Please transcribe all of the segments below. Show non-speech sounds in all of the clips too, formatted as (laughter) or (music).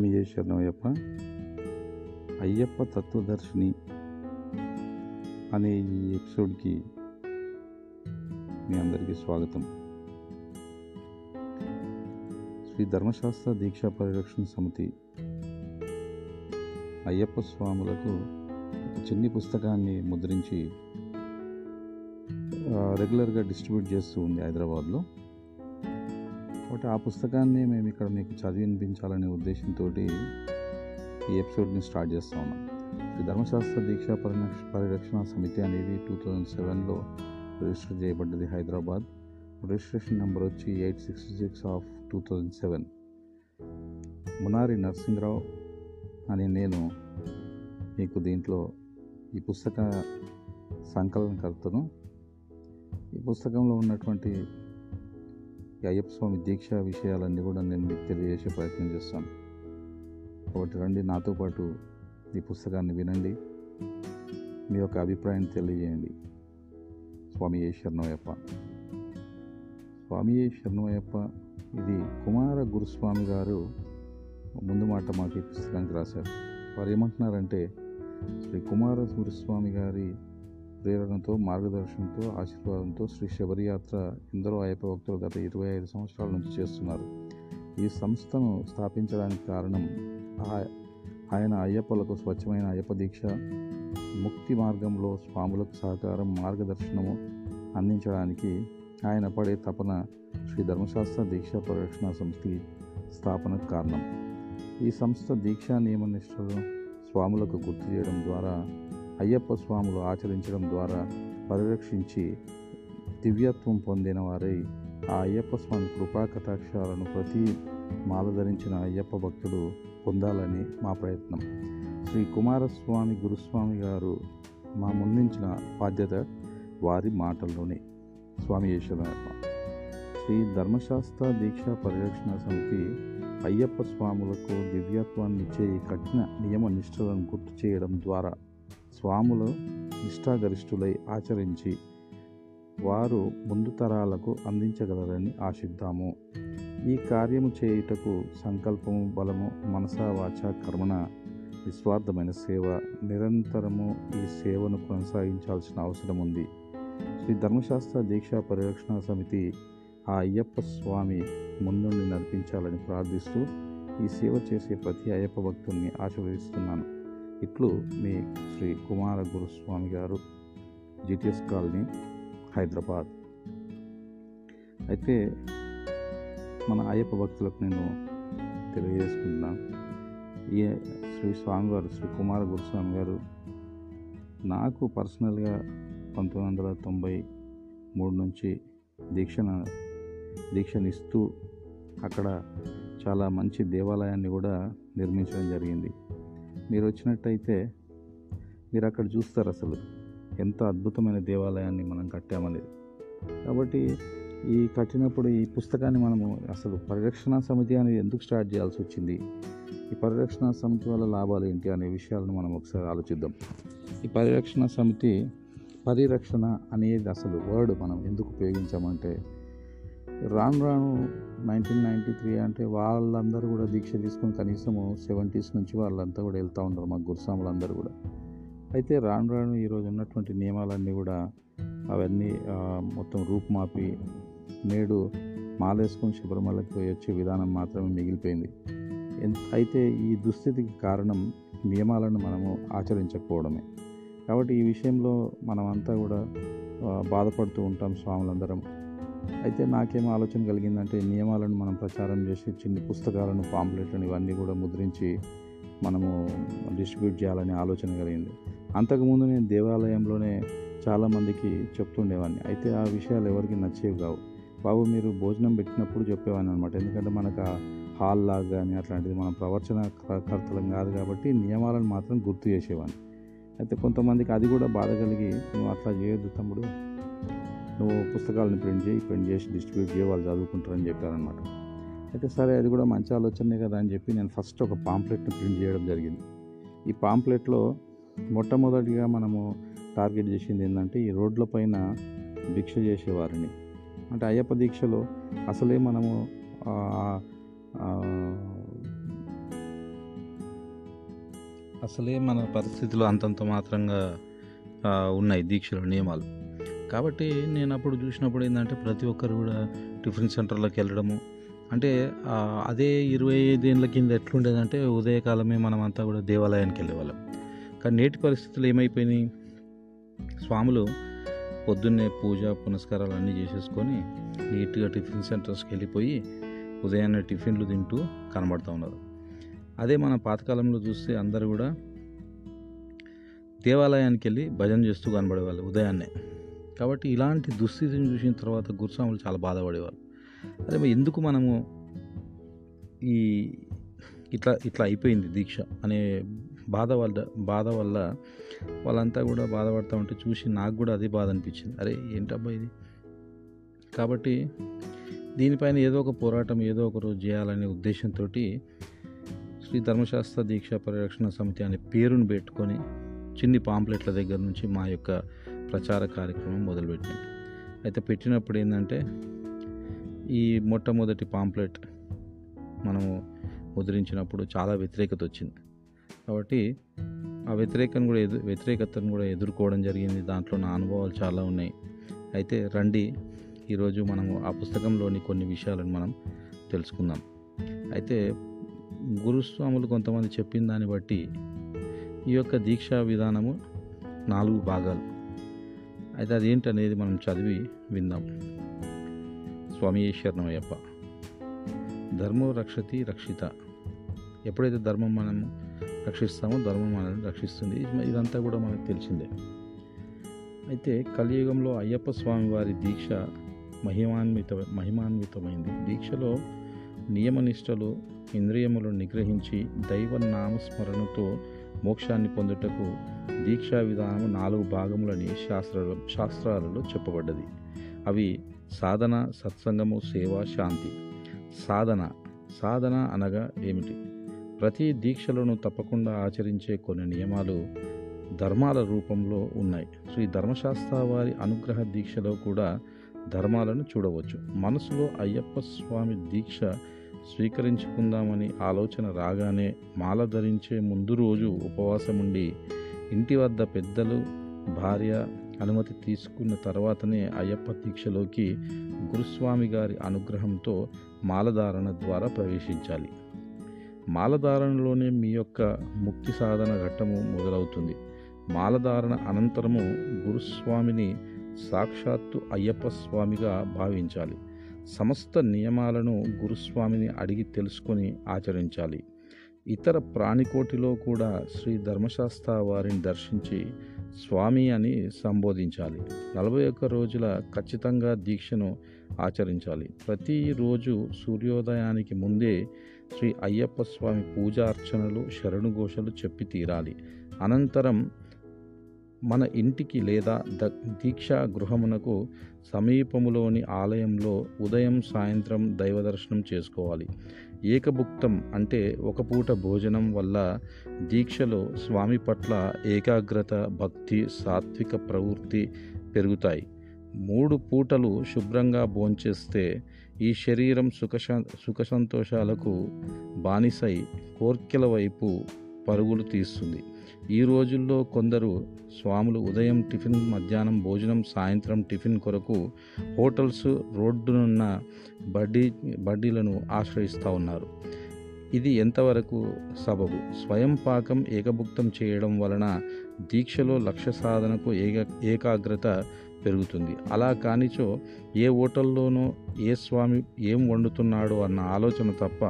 స్వామి శరణయ్యప్ప అయ్యప్ప. తత్వదర్శిని అనే ఈ ఎపిసోడ్కి మీ అందరికీ స్వాగతం. శ్రీ ధర్మశాస్త్ర దీక్షా పరిరక్షణ సమితి అయ్యప్ప స్వాములకు ఒక చిన్ని పుస్తకాన్ని ముద్రించి రెగ్యులర్గా డిస్ట్రిబ్యూట్ చేస్తూ ఉంది హైదరాబాద్లో. కాబట్టి ఆ పుస్తకాన్ని మేము ఇక్కడ మీకు చదివి వినిపించాలనే ఉద్దేశంతో ఈ ఎపిసోడ్ని స్టార్ట్ చేస్తా ఉన్నాం. శ్రీ ధర్మశాస్త్ర దీక్షా పరిరక్ష పరిరక్షణ సమితి అనేది టూ థౌజండ్ సెవెన్లో రిజిస్టర్ చేయబడ్డది హైదరాబాద్. రిజిస్ట్రేషన్ నెంబర్ వచ్చి eight sixty six of two thousand seven. Munari Narasimharao అని నేను మీకు దీంట్లో ఈ పుస్తక సంకలనకర్తను. ఈ పుస్తకంలో ఉన్నటువంటి ఈ అయ్యప్ప స్వామి దీక్ష విషయాలన్నీ కూడా నేను మీకు తెలియజేసే ప్రయత్నం చేస్తాను. కాబట్టి రండి నాతో పాటు ఈ పుస్తకాన్ని వినండి. మీ యొక్క అభిప్రాయం తెలియజేయండి. స్వామి ఏ శరణమయ్యప్ప? స్వామి ఏ శరణమయ్యప్ప? ఇది కుమార గురుస్వామి గారు ముందు మాట మాకు ఈ పుస్తకానికి రాశారు. వారు ఏమంటున్నారంటే శ్రీ కుమార గురుస్వామి గారి ప్రేరణతో మార్గదర్శనంతో ఆశీర్వాదంతో శ్రీ శబరియాత్ర ఎందరో అయ్యప్ప భక్తులు గత ఇరవై ఐదు సంవత్సరాల నుంచి చేస్తున్నారు. ఈ సంస్థను స్థాపించడానికి కారణం ఆయన అయ్యప్పలకు స్వచ్ఛమైన అయ్యప్ప దీక్ష ముక్తి మార్గంలో స్వాములకు సహకారం మార్గదర్శనము అందించడానికి ఆయన పడే తపన శ్రీ ధర్మశాస్త్ర దీక్షా పరిరక్షణ సంస్థ స్థాపనకు కారణం. ఈ సంస్థ దీక్షా నియమ నిష్ఠలు స్వాములకు గుర్తు చేయడం ద్వారా అయ్యప్ప స్వాములు ఆచరించడం ద్వారా పరిరక్షించి దివ్యత్వం పొందిన వారై ఆ అయ్యప్ప స్వామి కృపా కటాక్షాలను ప్రతి మాల ధరించిన అయ్యప్ప భక్తుడు పొందాలని మా ప్రయత్నం. శ్రీ కుమారస్వామి గురుస్వామి గారు మా ముందించిన బాధ్యత వారి మాటల్లోనే. స్వామి ఈశ్వరయ్యప్ప శ్రీ ధర్మశాస్త్ర దీక్షా పరిరక్షణ సమితి అయ్యప్ప స్వాములకు దివ్యత్వాన్ని ఇచ్చే ఈ కఠిన నియమ నిష్ఠలను గుర్తు చేయడం ద్వారా స్వాములు నిష్ఠాగరిష్ఠులై ఆచరించి వారు ముందు తరాలకు అందించగలరని ఆశిద్దాము. ఈ కార్యము చేయుటకు సంకల్పము బలము మనసా వాచ కర్మణ నిస్వార్థమైన సేవ నిరంతరము ఈ సేవను కొనసాగించాల్సిన అవసరం ఉంది శ్రీ ధర్మశాస్త్ర దీక్షా పరిరక్షణ సమితి ఆ అయ్యప్ప స్వామి ముందుండి నడిపించాలని ప్రార్థిస్తూ ఈ సేవ చేసే ప్రతి అయ్యప్ప భక్తుల్ని ఆశీర్వదిస్తున్నాను. ఇట్లు మీ శ్రీ కుమార గురుస్వామి గారు జిటిఎస్ కాలనీ హైదరాబాద్. అయితే మన అయ్యప్ప భక్తులకు నేను తెలియజేసుకుంటున్నాను. ఈ శ్రీ స్వామి గారు శ్రీ కుమార గురుస్వామి గారు నాకు పర్సనల్గా పంతొమ్మిది వందల తొంభై మూడు నుంచి దీక్షణ దీక్షనిస్తూ అక్కడ చాలా మంచి దేవాలయాన్ని కూడా నిర్మించడం జరిగింది. మీరు వచ్చినట్టయితే మీరు అక్కడ చూస్తారు అసలు ఎంత అద్భుతమైన దేవాలయాన్ని మనం కట్టామనేది. కాబట్టి ఈ కట్టినప్పుడు ఈ పుస్తకాన్ని మనము అసలు పరిరక్షణ సమితి అనేది ఎందుకు స్టార్ట్ చేయాల్సి వచ్చింది ఈ పరిరక్షణ సమితి వల్ల లాభాలు ఏంటి అనే విషయాలను మనం ఒకసారి ఆలోచిద్దాం. ఈ పరిరక్షణ సమితి పరిరక్షణ అనేది అసలు వర్డ్ మనం ఎందుకు ఉపయోగించామంటే రాను రాను నైన్టీన్ నైంటీ త్రీ అంటే వాళ్ళందరూ కూడా దీక్ష తీసుకుని కనీసము సెవెంటీస్ నుంచి వాళ్ళంతా కూడా వెళ్తూ ఉన్నారు మా గురుస్వాములందరూ కూడా. అయితే రాను రాను ఈరోజు ఉన్నటువంటి నియమాలన్నీ కూడా అవన్నీ మొత్తం రూపుమాపి నేడు మాలేసుకుని శబరిమలకి వచ్చే విధానం మాత్రమే మిగిలిపోయింది. అయితే ఈ దుస్థితికి కారణం నియమాలను మనము ఆచరించకపోవడమే. కాబట్టి ఈ విషయంలో మనమంతా కూడా బాధపడుతూ ఉంటాం స్వాములందరం. అయితే నాకేం ఆలోచన కలిగిందంటే నియమాలను మనం ప్రచారం చేసి చిన్ని పుస్తకాలను పాంప్లెట్లను ఇవన్నీ కూడా ముద్రించి మనము డిస్ట్రిబ్యూట్ చేయాలనే ఆలోచన కలిగింది. అంతకుముందు నేను దేవాలయంలోనే చాలామందికి చెప్తుండేవాడిని అయితే ఆ విషయాలు ఎవరికి నచ్చేవి కావు. బాబు మీరు భోజనం పెట్టినప్పుడు చెప్పేవాడిని అనమాట ఎందుకంటే మనకు హాల్ లాగా కానీ అట్లాంటిది మనం ప్రవచన కర్తలం కాదు కాబట్టి నియమాలను మాత్రం గుర్తు చేసేవాడిని అయితే కొంతమందికి అది కూడా బాధ కలిగి నువ్వు అట్లా చేయొద్దు తమ్ముడు నువ్వు పుస్తకాలను ప్రింట్ చేయి ప్రింట్ చేసి డిస్ట్రిబ్యూట్ చేయి వాళ్ళు చదువుకుంటారని చెప్పారనమాట అయితే సరే అది కూడా మంచి ఆలోచనే కదా అని చెప్పి నేను ఫస్ట్ ఒక పాంప్లెట్ని ప్రింట్ చేయడం జరిగింది. ఈ పాంప్లెట్లో మొట్టమొదటిగా మనము టార్గెట్ చేసింది ఏంటంటే ఈ రోడ్ల పైన భిక్ష చేసేవారిని. అంటే అయ్యప్ప దీక్షలో అసలే మనము అసలే మన పరిస్థితులు అంతంత మాత్రంగా ఉన్నాయి దీక్షల నియమాలు. కాబట్టి నేను అప్పుడు చూసినప్పుడు ఏంటంటే ప్రతి ఒక్కరు కూడా టిఫిన్ సెంటర్లకు వెళ్ళడము. అంటే అదే ఇరవై ఐదేళ్ళ కింద ఎట్లుండేదంటే ఉదయకాలమే మనం అంతా కూడా దేవాలయానికి వెళ్ళేవాళ్ళం. కానీ నేటి పరిస్థితులు ఏమైపోయినాయి? స్వాములు పొద్దున్నే పూజ పునస్కారాలు అన్నీ చేసేసుకొని నీట్గా టిఫిన్ సెంటర్స్కి వెళ్ళిపోయి ఉదయాన్నే టిఫిన్లు తింటూ కనబడుతూ ఉన్నారు. అదే మన పాతకాలంలో చూస్తే అందరూ కూడా దేవాలయానికి వెళ్ళి భజన చేస్తూ కనబడేవాళ్ళు ఉదయాన్నే. కాబట్టి ఇలాంటి దుస్థితిని చూసిన తర్వాత గురుస్వాములు చాలా బాధపడేవారు. అదే ఎందుకు మనము ఈ ఇట్లా ఇట్లా అయిపోయింది దీక్ష అనే బాధ వల్ల బాధ వల్ల వాళ్ళంతా కూడా బాధపడతా ఉంటే చూసి నాకు కూడా అదే బాధ అనిపించింది. అరే ఏంటబ్బా ఇది? కాబట్టి దీనిపైన ఏదో ఒక పోరాటం ఏదో ఒక రోజు చేయాలనే ఉద్దేశంతో శ్రీ ధర్మశాస్త్ర దీక్ష పరిరక్షణ సమితి అనే పేరును పెట్టుకొని చిన్ని పాంప్లెట్ల దగ్గర నుంచి మా యొక్క ప్రచార కార్యక్రమం మొదలుపెట్టాం. అయితే పెట్టినప్పుడు ఏంటంటే ఈ మొట్టమొదటి పాంప్లెట్ మనము ముద్రించినప్పుడు చాలా వ్యతిరేకత వచ్చింది. కాబట్టి ఆ వ్యతిరేకను కూడా ఎదు వ్యతిరేకతను కూడా ఎదుర్కోవడం జరిగింది. దాంట్లో నా అనుభవాలు చాలా ఉన్నాయి. అయితే రండి ఈరోజు మనము ఆ పుస్తకంలోని కొన్ని విషయాలను మనం తెలుసుకుందాం. అయితే గురుస్వాములు కొంతమంది చెప్పిన దాన్ని బట్టి ఈ యొక్క దీక్షా విధానము నాలుగు భాగాలు. అయితే అదేంటనేది మనం చదివి విందాం. స్వామి శరణమయ్యప్ప. ధర్మం రక్షతి రక్షిత. ఎప్పుడైతే ధర్మం మనము రక్షిస్తామో ధర్మం మనల్ని రక్షిస్తుంది. ఇదంతా కూడా మనకు తెలిసిందే. అయితే కలియుగంలో అయ్యప్ప స్వామి వారి దీక్ష మహిమాన్విత మహిమాన్వితమైంది. దీక్షలో నియమనిష్టలు ఇంద్రియములను నిగ్రహించి దైవ నామస్మరణతో మోక్షాన్ని పొందుటకు దీక్షా విధానం నాలుగు భాగములని శాస్త్ర శాస్త్రాలలో చెప్పబడ్డది. అవి సాధన సత్సంగము సేవ శాంతి. సాధన సాధన అనగా ఏమిటి? ప్రతి దీక్షలను తప్పకుండా ఆచరించే కొన్ని నియమాలు ధర్మాల రూపంలో ఉన్నాయి. శ్రీ ధర్మశాస్త్ర వారి అనుగ్రహ దీక్షలో కూడా ధర్మాలను చూడవచ్చు. మనసులో అయ్యప్ప స్వామి దీక్ష స్వీకరించుకుందామని ఆలోచన రాగానే మాల ధరించే ముందు రోజు ఉపవాసం ఉండి ఇంటి వద్ద పెద్దలు భార్య అనుమతి తీసుకున్న తర్వాతనే అయ్యప్ప దీక్షలోకి గురుస్వామి గారి అనుగ్రహంతో మాలధారణ ద్వారా ప్రవేశించాలి. మాలధారణలోనే మీ యొక్క ముక్తి సాధన ఘట్టము మొదలవుతుంది. మాలధారణ అనంతరము గురుస్వామిని సాక్షాత్తు అయ్యప్ప స్వామిగా భావించాలి. సమస్త నియమాలను గురుస్వామిని అడిగి తెలుసుకొని ఆచరించాలి. ఇతర ప్రాణికోటిలో కూడా శ్రీ ధర్మశాస్త్ర వారిని దర్శించి స్వామి అని సంబోధించాలి. నలభై ఒక్క రోజుల ఖచ్చితంగా దీక్షను ఆచరించాలి. ప్రతిరోజు సూర్యోదయానికి ముందే శ్రీ అయ్యప్ప స్వామి పూజార్చనలు శరణుఘోషలు చెప్పి తీరాలి. అనంతరం మన ఇంటికి లేదా ద దీక్షా గృహమునకు సమీపములోని ఆలయంలో ఉదయం సాయంత్రం దైవ దర్శనం చేసుకోవాలి. ఏకభుక్తం అంటే ఒక పూట భోజనం వల్ల దీక్షలో స్వామి పట్ల ఏకాగ్రత భక్తి సాత్విక ప్రవృత్తి పెరుగుతాయి. మూడు పూటలు శుభ్రంగా భోంచేస్తే ఈ శరీరం సుఖ సుఖ సంతోషాలకు బానిసై కోర్కెల వైపు పరుగులు తీస్తుంది. ఈ రోజుల్లో కొందరు స్వాములు ఉదయం టిఫిన్ మధ్యాహ్నం భోజనం సాయంత్రం టిఫిన్ కొరకు హోటల్స్ రోడ్డునున్న బడ్డీ బడ్డీలను ఆశ్రయిస్తూ ఉన్నారు. ఇది ఎంతవరకు సబబు? స్వయం పాకం ఏకభుక్తం చేయడం వలన దీక్షలో లక్ష్య సాధనకు ఏక ఏకాగ్రత పెరుగుతుంది. అలా కానిచో ఏ హోటల్లోనో ఏ స్వామి ఏం వండుతున్నాడో అన్న ఆలోచన తప్ప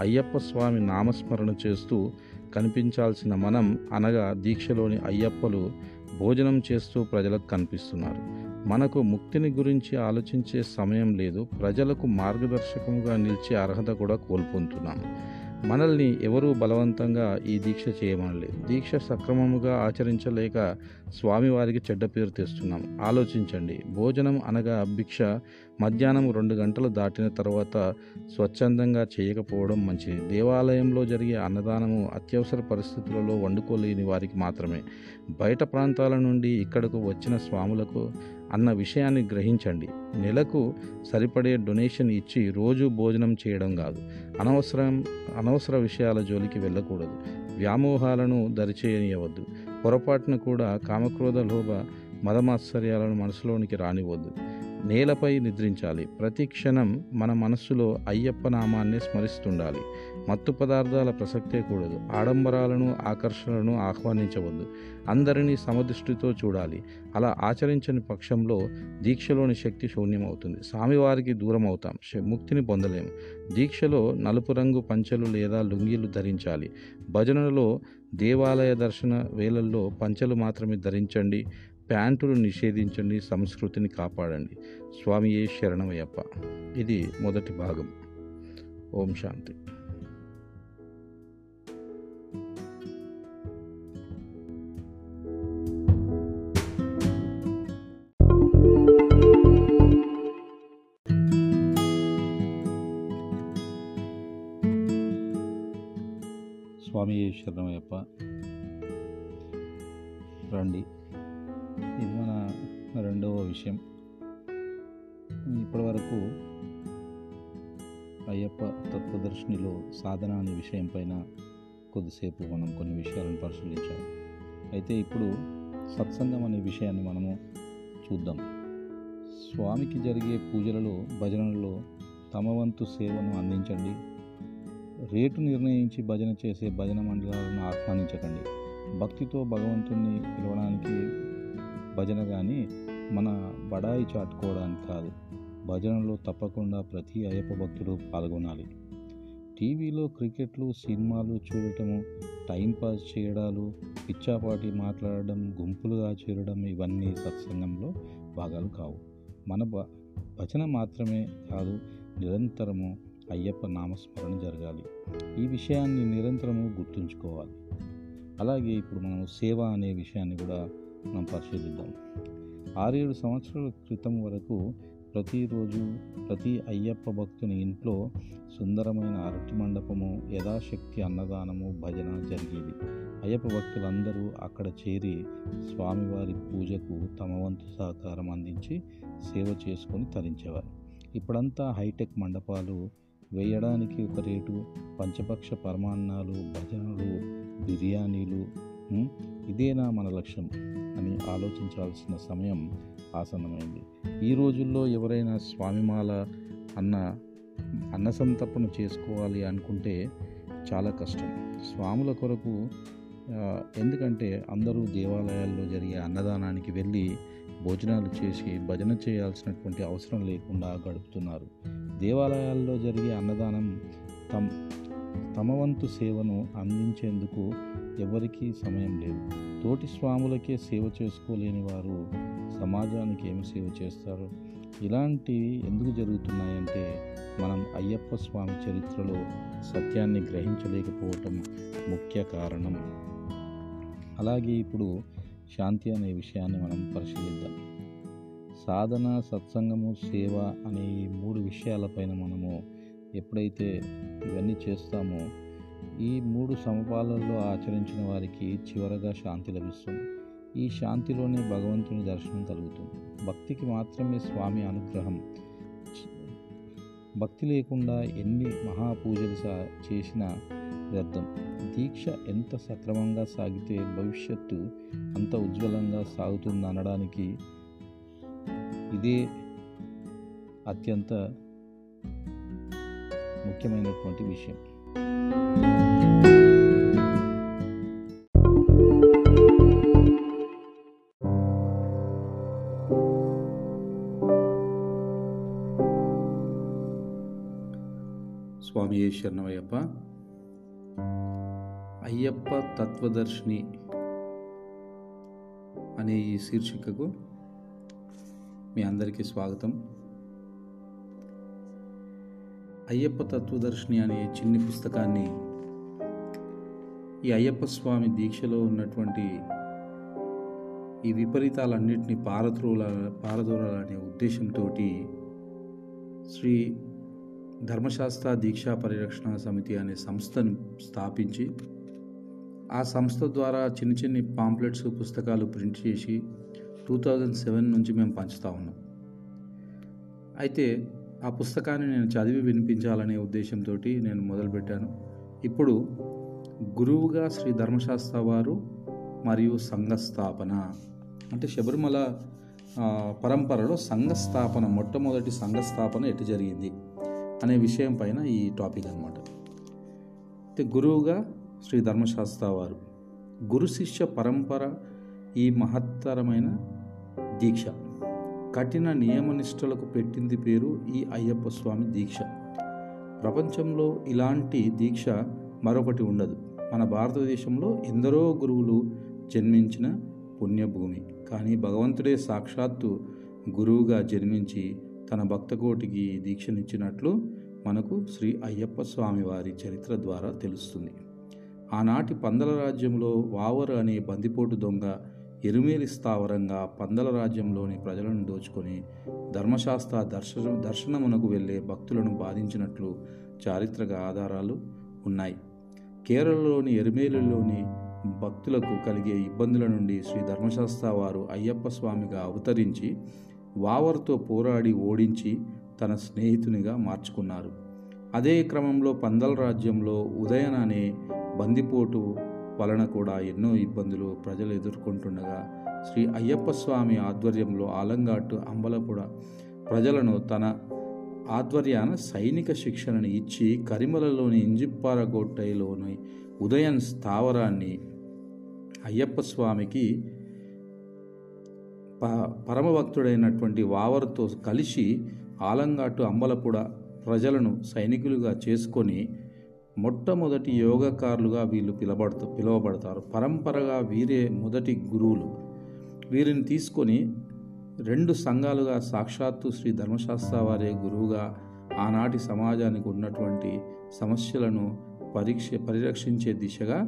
అయ్యప్ప స్వామి నామస్మరణ చేస్తూ కనిపించాల్సిన మనం అనగా దీక్షలోని అయ్యప్పలు భోజనం చేస్తూ ప్రజలకు కనిపిస్తున్నారు. మనకు ముక్తిని గురించి ఆలోచించే సమయం లేదు. ప్రజలకు మార్గదర్శకంగా నిలిచే అర్హత కూడా కోల్పోతున్నాం. మనల్ని ఎవరూ బలవంతంగా ఈ దీక్ష చేయమనలేదు. దీక్ష సక్రమముగా ఆచరించలేక స్వామివారికి చెడ్డ పేరు తెస్తున్నాం. ఆలోచించండి. భోజనం అనగా భిక్ష మధ్యాహ్నం రెండు గంటలు దాటిన తర్వాత స్వచ్ఛందంగా చేయకపోవడం మంచిది. దేవాలయంలో జరిగే అన్నదానము అత్యవసర పరిస్థితులలో వండుకోలేని వారికి మాత్రమే. బయట ప్రాంతాల నుండి ఇక్కడకు వచ్చిన స్వాములకు అన్న విషయాన్ని గ్రహించండి. నెలకు సరిపడే డొనేషన్ ఇచ్చి రోజు భోజనం చేయడం కాదు. అనవసరం అనవసర విషయాల జోలికి వెళ్ళకూడదు. వ్యామోహాలను దరిచేయనియవద్దు. పొరపాటున కూడా కామక్రోధ లోభ మదమాశ్చర్యాలను మనసులోనికి రానివ్వద్దు. నేలపై నిద్రించాలి. ప్రతి క్షణం మన మనస్సులో అయ్యప్ప నామాన్ని స్మరిస్తుండాలి. మత్తు పదార్థాల ప్రసక్తే కూడదు. ఆడంబరాలను ఆకర్షణలను ఆహ్వానించవద్దు. అందరినీ సమదృష్టితో చూడాలి. అలా ఆచరించని పక్షంలో దీక్షలోని శక్తి శూన్యమవుతుంది. స్వామివారికి దూరం అవుతాం ముక్తిని పొందలేము దీక్షలో నలుపు రంగు పంచలు లేదా లుంగీలు ధరించాలి. భజనలో దేవాలయ దర్శన వేళల్లో పంచలు మాత్రమే ధరించండి. ప్యాంటులు నిషేధించండి. సంస్కృతిని కాపాడండి. స్వామియే శరణమయ్యప్ప. ఇది మొదటి భాగం. ఓం శాంతి. స్వామి శరణమయ్యప్ప. రండి. ఇది మన రెండవ విషయం. ఇప్పటివరకు అయ్యప్ప తత్వదర్శినిలో సాధన అనే విషయం పైన కొద్దిసేపు మనం కొన్ని విషయాలను పరిశీలించాం. అయితే ఇప్పుడు సత్సంగం అనే విషయాన్ని మనము చూద్దాం. స్వామికి జరిగే పూజలలో భజనలలో తమ వంతు సేవను అందించండి. రేటు నిర్ణయించి భజన చేసే భజన మండలాలను ఆహ్వానించకండి. భక్తితో భగవంతుణ్ణి పిలవడానికి భజన కానీ మన బడాయి చాటుకోవడానికి కాదు భజనలో తప్పకుండా ప్రతి అయ్యప్ప భక్తుడు పాల్గొనాలి. టీవీలో క్రికెట్లు సినిమాలు చూడటము టైంపాస్ చేయడాలు పిచ్చాపాటి మాట్లాడడం గుంపులుగా చేరడం ఇవన్నీ సత్సంగంలో భాగాలు కావు. మన భ- భజన మాత్రమే కాదు నిరంతరము అయ్యప్ప నామస్మరణ జరగాలి. ఈ విషయాన్ని నిరంతరము గుర్తుంచుకోవాలి. అలాగే ఇప్పుడు మనం సేవ అనే విషయాన్ని కూడా మనం పరిశీలిద్దాం. ఆరేడు సంవత్సరాల క్రితం వరకు ప్రతిరోజు ప్రతి అయ్యప్ప భక్తుని ఇంట్లో సుందరమైన అరటి మండపము యథాశక్తి అన్నదానము భజన జరిగేది. అయ్యప్ప భక్తులందరూ అక్కడ చేరి స్వామివారి పూజకు తమ వంతు సహకారం అందించి సేవ చేసుకొని తరించేవారు. ఇప్పుడంతా హైటెక్ మండపాలు వేయడానికి ఒక రేటు పంచపక్ష పరమాన్నాలు భజనలు బిర్యానీలు ఇదేనా మన లక్ష్యం అని ఆలోచించాల్సిన సమయం ఆసన్నమైంది. ఈ రోజుల్లో ఎవరైనా స్వామిమాల అన్న అన్నసంతర్పణ చేసుకోవాలి అనుకుంటే చాలా కష్టం. స్వాముల కొరకు ఎందుకంటే అందరూ దేవాలయాల్లో జరిగే అన్నదానానికి వెళ్ళి భోజనాలు చేసి భజన చేయాల్సినటువంటి అవసరం లేకుండా గడుపుతున్నారు. దేవాలయాల్లో జరిగే అన్నదానం తమ తమ వంతు సేవను అందించేందుకు ఎవరికీ సమయం లేదు. తోటి స్వాములకే సేవ చేసుకోలేని వారు సమాజానికి ఏమి సేవ చేస్తారు? ఇలాంటివి ఎందుకు జరుగుతున్నాయంటే మనం అయ్యప్ప స్వామి చరిత్రలో సత్యాన్ని గ్రహించలేకపోవటం ముఖ్య కారణం. అలాగే ఇప్పుడు శాంతి అనే విషయాన్ని మనం పరిశీలిద్దాం. సాధన సత్సంగము సేవ అనే ఈ మూడు విషయాలపైన మనము ఎప్పుడైతే ఇవన్నీ చేస్తామో ఈ మూడు సమపాలల్లో ఆచరించిన వారికి చివరగా శాంతి లభిస్తుంది. ఈ శాంతిలోనే భగవంతుని దర్శనం కలుగుతుంది. భక్తికి మాత్రమే స్వామి అనుగ్రహం. భక్తి లేకుండా ఎన్ని మహాపూజలు సా చేసినా వ్యర్థం. దీక్ష ఎంత సక్రమంగా సాగితే భవిష్యత్తు అంత ఉజ్వలంగా సాగుతుంది అనడానికి ఇదే అత్యంత ముఖ్యమైనటువంటి విషయం. స్వామి శరణమయ్యప్ప. అయ్యప్ప తత్వదర్శిని అనే ఈ శీర్షికకు మీ అందరికీ స్వాగతం. అయ్యప్ప తత్వదర్శిని అనే చిన్ని పుస్తకాన్ని ఈ అయ్యప్ప స్వామి దీక్షలో ఉన్నటువంటి ఈ విపరీతాలన్నింటినీ పారద్రోల పారదోలాలనే ఉద్దేశంతో శ్రీ ధర్మశాస్త్ర దీక్షా పరిరక్షణ సమితి అనే సంస్థను స్థాపించి ఆ సంస్థ ద్వారా చిన్న చిన్ని పాంప్లెట్స్ పుస్తకాలు ప్రింట్ చేసి టూ థౌజండ్ సెవెన్ నుంచి మేము పంచుతా ఉన్నాం. అయితే ఆ పుస్తకాన్ని నేను చదివి వినిపించాలనే ఉద్దేశంతో నేను మొదలుపెట్టాను. ఇప్పుడు గురువుగా శ్రీ ధర్మశాస్త్ర వారు మరియు సంఘ స్థాపన అంటే శబరిమల పరంపరలో సంఘ స్థాపన మొట్టమొదటి సంఘ స్థాపన ఎటు జరిగింది అనే విషయం పైన ఈ టాపిక్ అనమాట అయితే గురువుగా శ్రీ ధర్మశాస్త్ర వారు. గురు శిష్య పరంపర ఈ మహత్తరమైన దీక్ష. కఠిన నియమనిష్టలకు పెట్టింది పేరు ఈ అయ్యప్ప స్వామి దీక్ష. ప్రపంచంలో ఇలాంటి దీక్ష మరొకటి ఉండదు. మన భారతదేశంలో ఎందరో గురువులు జన్మించిన పుణ్యభూమి. కానీ భగవంతుడే సాక్షాత్తు గురువుగా జన్మించి తన భక్తకోటికి దీక్షనిచ్చినట్లు మనకు శ్రీ అయ్యప్ప స్వామి వారి చరిత్ర ద్వారా తెలుస్తుంది. ఆనాటి పందల రాజ్యంలో వావరు అనే బందిపోటు దొంగ ఎరుమేలి స్థావరంగా పందల రాజ్యంలోని ప్రజలను దోచుకొని ధర్మశాస్త్ర దర్శన దర్శనమునకు వెళ్ళే భక్తులను బాధించినట్లు చారిత్రక ఆధారాలు ఉన్నాయి. కేరళలోని ఎరుమేలులోని భక్తులకు కలిగే ఇబ్బందుల నుండి శ్రీ ధర్మశాస్త్ర వారు అయ్యప్ప స్వామిగా అవతరించి వావర్తో పోరాడి ఓడించి తన స్నేహితునిగా మార్చుకున్నారు. అదే క్రమంలో పందల రాజ్యంలో ఉదయన అనే బందిపోటు వలన కూడా ఎన్నో ఇబ్బందులు ప్రజలు ఎదుర్కొంటుండగా శ్రీ అయ్యప్ప స్వామి ఆధ్వర్యంలో ఆలంగాటు అంబలపుడ ప్రజలను తన ఆధ్వర్యాన సైనిక శిక్షణను ఇచ్చి కరిమలలోని ఇంజిప్పారగొట్టైలోని ఉదయన్ స్థావరాన్ని అయ్యప్ప స్వామికి ప పరమభక్తుడైనటువంటి వావరుతో కలిసి ఆలంగాటు అంబలపుడ ప్రజలను సైనికులుగా చేసుకొని మొట్టమొదటి యోగకారులుగా వీళ్ళు పిలబడుతూ పిలువబడతారు. పరంపరగా వీరే మొదటి గురువులు. వీరిని తీసుకొని రెండు సంఘాలుగా సాక్షాత్తు శ్రీ ధర్మశాస్త్ర వారే గురువుగా ఆనాటి సమాజానికి ఉన్నటువంటి సమస్యలను పరీక్ష పరిరక్షించే దిశగా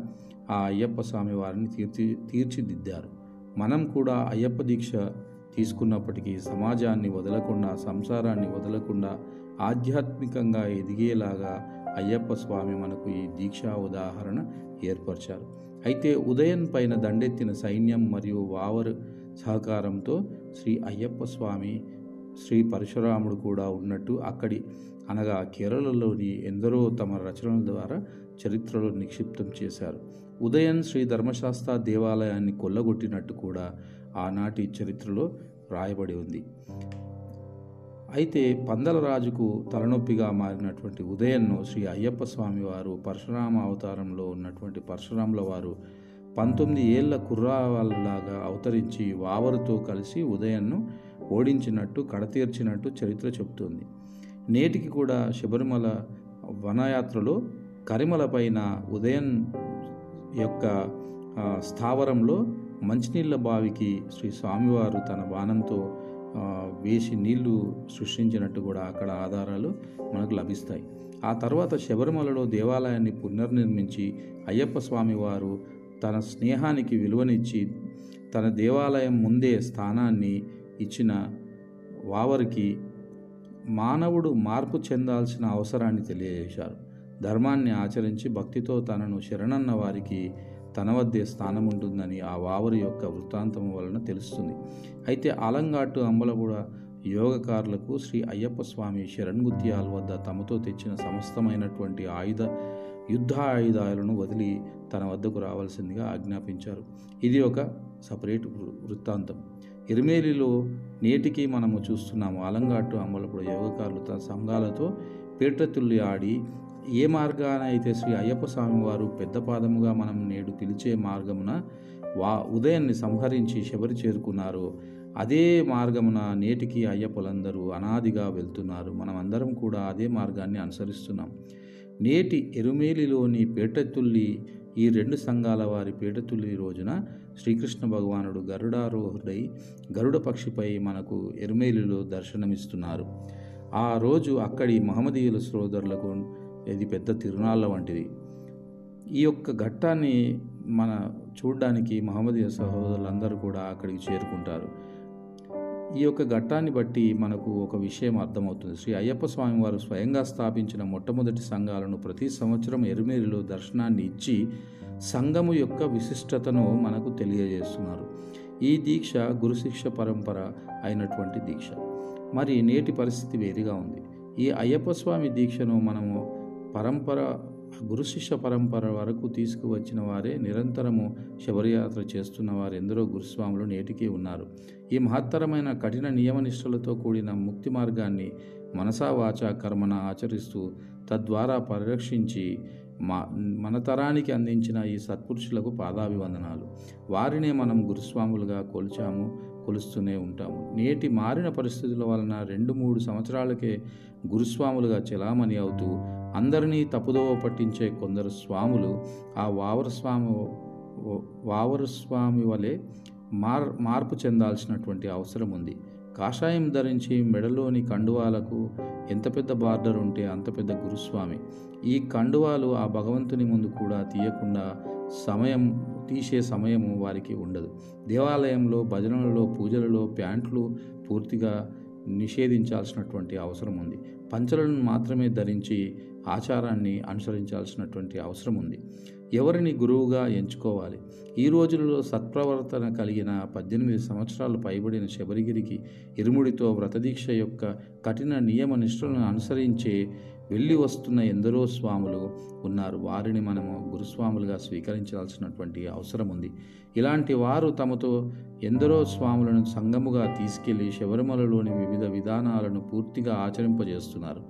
ఆ అయ్యప్ప స్వామి వారిని తీర్చి తీర్చిదిద్దారు. మనం కూడా అయ్యప్ప దీక్ష తీసుకున్నప్పటికీ సమాజాన్ని వదలకుండా సంసారాన్ని వదలకుండా ఆధ్యాత్మికంగా ఎదిగేలాగా అయ్యప్ప స్వామి మనకు ఈ దీక్షా ఉదాహరణ ఏర్పరిచారు. అయితే ఉదయం పైన దండెత్తిన సైన్యం మరియు వావరు సహకారంతో శ్రీ అయ్యప్ప స్వామి శ్రీ పరశురాముడు కూడా ఉన్నట్టు అక్కడి అనగా కేరళలోని ఎందరో తమ రచనల ద్వారా చరిత్రలో నిక్షిప్తం చేశారు. ఉదయన్ శ్రీ ధర్మశాస్త్ర దేవాలయాన్ని కొల్లగొట్టినట్టు కూడా ఆనాటి చరిత్రలో రాయబడి ఉంది. అయితే పందల రాజుకు తలనొప్పిగా మారినటువంటి ఉదయన్ను శ్రీ అయ్యప్ప స్వామి వారు పరశురామ అవతారంలో ఉన్నటువంటి పరశురాముల వారు పంతొమ్మిది ఏళ్ళ కుర్రావాళ్ళలాగా అవతరించి వావరుతో కలిసి ఉదయన్ను ఓడించినట్టు కడతీర్చినట్టు చరిత్ర చెబుతుంది. నేటికి కూడా శబరిమల వనయాత్రలో కరిమల పైన ఉదయన్ యొక్క స్థావరంలో మంచినీళ్ళ బావికి శ్రీ స్వామివారు తన బాణంతో వేసి నీళ్ళు సృష్టించినట్టు కూడా అక్కడ ఆధారాలు మనకు లభిస్తాయి. ఆ తర్వాత శబరిమలలో దేవాలయాన్ని పునర్నిర్మించి అయ్యప్ప స్వామి వారు తన స్నేహానికి విలువనిచ్చి తన దేవాలయం ముందే స్థానాన్ని ఇచ్చిన వావరికి మానవుడు మార్పు చెందాల్సిన అవసరాన్ని తెలియజేశారు. ధర్మాన్ని ఆచరించి భక్తితో తనను శరణన్న వారికి తన వద్దే స్థానం ఉంటుందని ఆ వావరి యొక్క వృత్తాంతం వలన తెలుస్తుంది. అయితే ఆలంగాటు అంబలగూడ యోగకారులకు శ్రీ అయ్యప్ప స్వామి శరణ్గుత్యాల వద్ద తమతో తెచ్చిన సమస్తమైనటువంటి ఆయుధ యుద్ధ ఆయుధాలను వదిలి తన వద్దకు రావాల్సిందిగా ఆజ్ఞాపించారు. ఇది ఒక సపరేట్ వృ- వృత్తాంతం. ఎరిమేలిలో నేటికి మనము చూస్తున్నాము అలంగాటు అమ్మలప్పుడు యోగకారులు తన సంఘాలతో పీటతుల్లి ఆడి ఏ మార్గాన అయితే శ్రీ అయ్యప్ప స్వామి వారు పెద్ద పాదముగా మనం నేడు పిలిచే మార్గమున వా ఉదయాన్ని సంహరించి శబరి చేరుకున్నారో అదే మార్గమున నేటికి అయ్యప్పలందరూ అనాదిగా వెళ్తున్నారు. మనం అందరం కూడా అదే మార్గాన్ని అనుసరిస్తున్నాం. నేటి ఎరుమేలిలోని పేటతుల్లి ఈ రెండు సంఘాల వారి పేటతుల్లి రోజున శ్రీకృష్ణ భగవానుడు గరుడారోహుడై గరుడ పక్షిపై మనకు ఎరుమేలిలో దర్శనమిస్తున్నారు. ఆ రోజు అక్కడి మహమ్మదీయుల సోదరులకు ఇది పెద్ద తిరునాళ్ళ వంటిది. ఈ యొక్క ఘట్టాన్ని మన చూడడానికి మహమ్మదీయ సహోదరులందరూ కూడా అక్కడికి చేరుకుంటారు. ఈ యొక్క ఘట్టాన్ని బట్టి మనకు ఒక విషయం అర్థమవుతుంది. శ్రీ అయ్యప్ప స్వామి వారు స్వయంగా స్థాపించిన మొట్టమొదటి సంఘాలను ప్రతి సంవత్సరం ఎరుమేలిలో దర్శనాన్ని ఇచ్చి సంఘము యొక్క విశిష్టతను మనకు తెలియజేస్తున్నారు. ఈ దీక్ష గురుశిక్ష పరంపర అయినటువంటి దీక్ష. మరి నేటి పరిస్థితి వేరుగా ఉంది. ఈ అయ్యప్ప స్వామి దీక్షను మనము పరంపర గురు శిష్య పరంపర వరకు తీసుకువచ్చిన వారే నిరంతరము శబరియాత్ర చేస్తున్న వారెందరో గురుస్వాములు నేటికీ ఉన్నారు. ఈ మహత్తరమైన కఠిన నియమనిష్టలతో కూడిన ముక్తి మార్గాన్ని మనసావాచా కర్మన ఆచరిస్తూ తద్వారా పరిరక్షించి మా మన తరానికి అందించిన ఈ సత్పురుషులకు పాదాభివందనాలు. వారినే మనం గురుస్వాములుగా కొలిచాము. కొలుస్తూనే ఉంటాము. నేటి మారిన పరిస్థితుల వలన రెండు మూడు సంవత్సరాలకే గురుస్వాములుగా చెలామణి అవుతూ అందరినీ తప్పుదోవ పట్టించే కొందరు స్వాములు ఆ వావరస్వామి వావరస్వామి వలె మార్ మార్పు చెందాల్సినటువంటి అవసరం ఉంది. కాషాయం ధరించి మెడలోని కండువాలకు ఎంత పెద్ద బార్డర్ ఉంటే అంత పెద్ద గురుస్వామి. ఈ కండువాలు ఆ భగవంతుని ముందు కూడా తీయకుండా సమయం తీసే సమయము వారికి ఉండదు. దేవాలయంలో భజనలలో పూజలలో ప్యాంట్లు పూర్తిగా నిషేధించాల్సినటువంటి అవసరం ఉంది. పంచలను మాత్రమే ధరించి ఆచారాన్ని అనుసరించాల్సినటువంటి అవసరం ఉంది. ఎవరిని గురువుగా ఎంచుకోవాలి? ఈ రోజులలో సత్ప్రవర్తన కలిగిన పద్దెనిమిది సంవత్సరాలు పైబడిన శబరిగిరికి ఇరుముడితో వ్రతదీక్ష యొక్క కఠిన నియమ నిష్ఠలను అనుసరించే వెళ్ళి వస్తున్న ఎందరో స్వాములు ఉన్నారు. వారిని మనము గురుస్వాములుగా స్వీకరించాల్సినటువంటి అవసరం ఉంది. ఇలాంటి వారు తమతో ఎందరో స్వాములను సంగముగా తీసుకెళ్ళి శబరిమలలోని వివిధ విధానాలను పూర్తిగా ఆచరింపజేస్తున్నారు.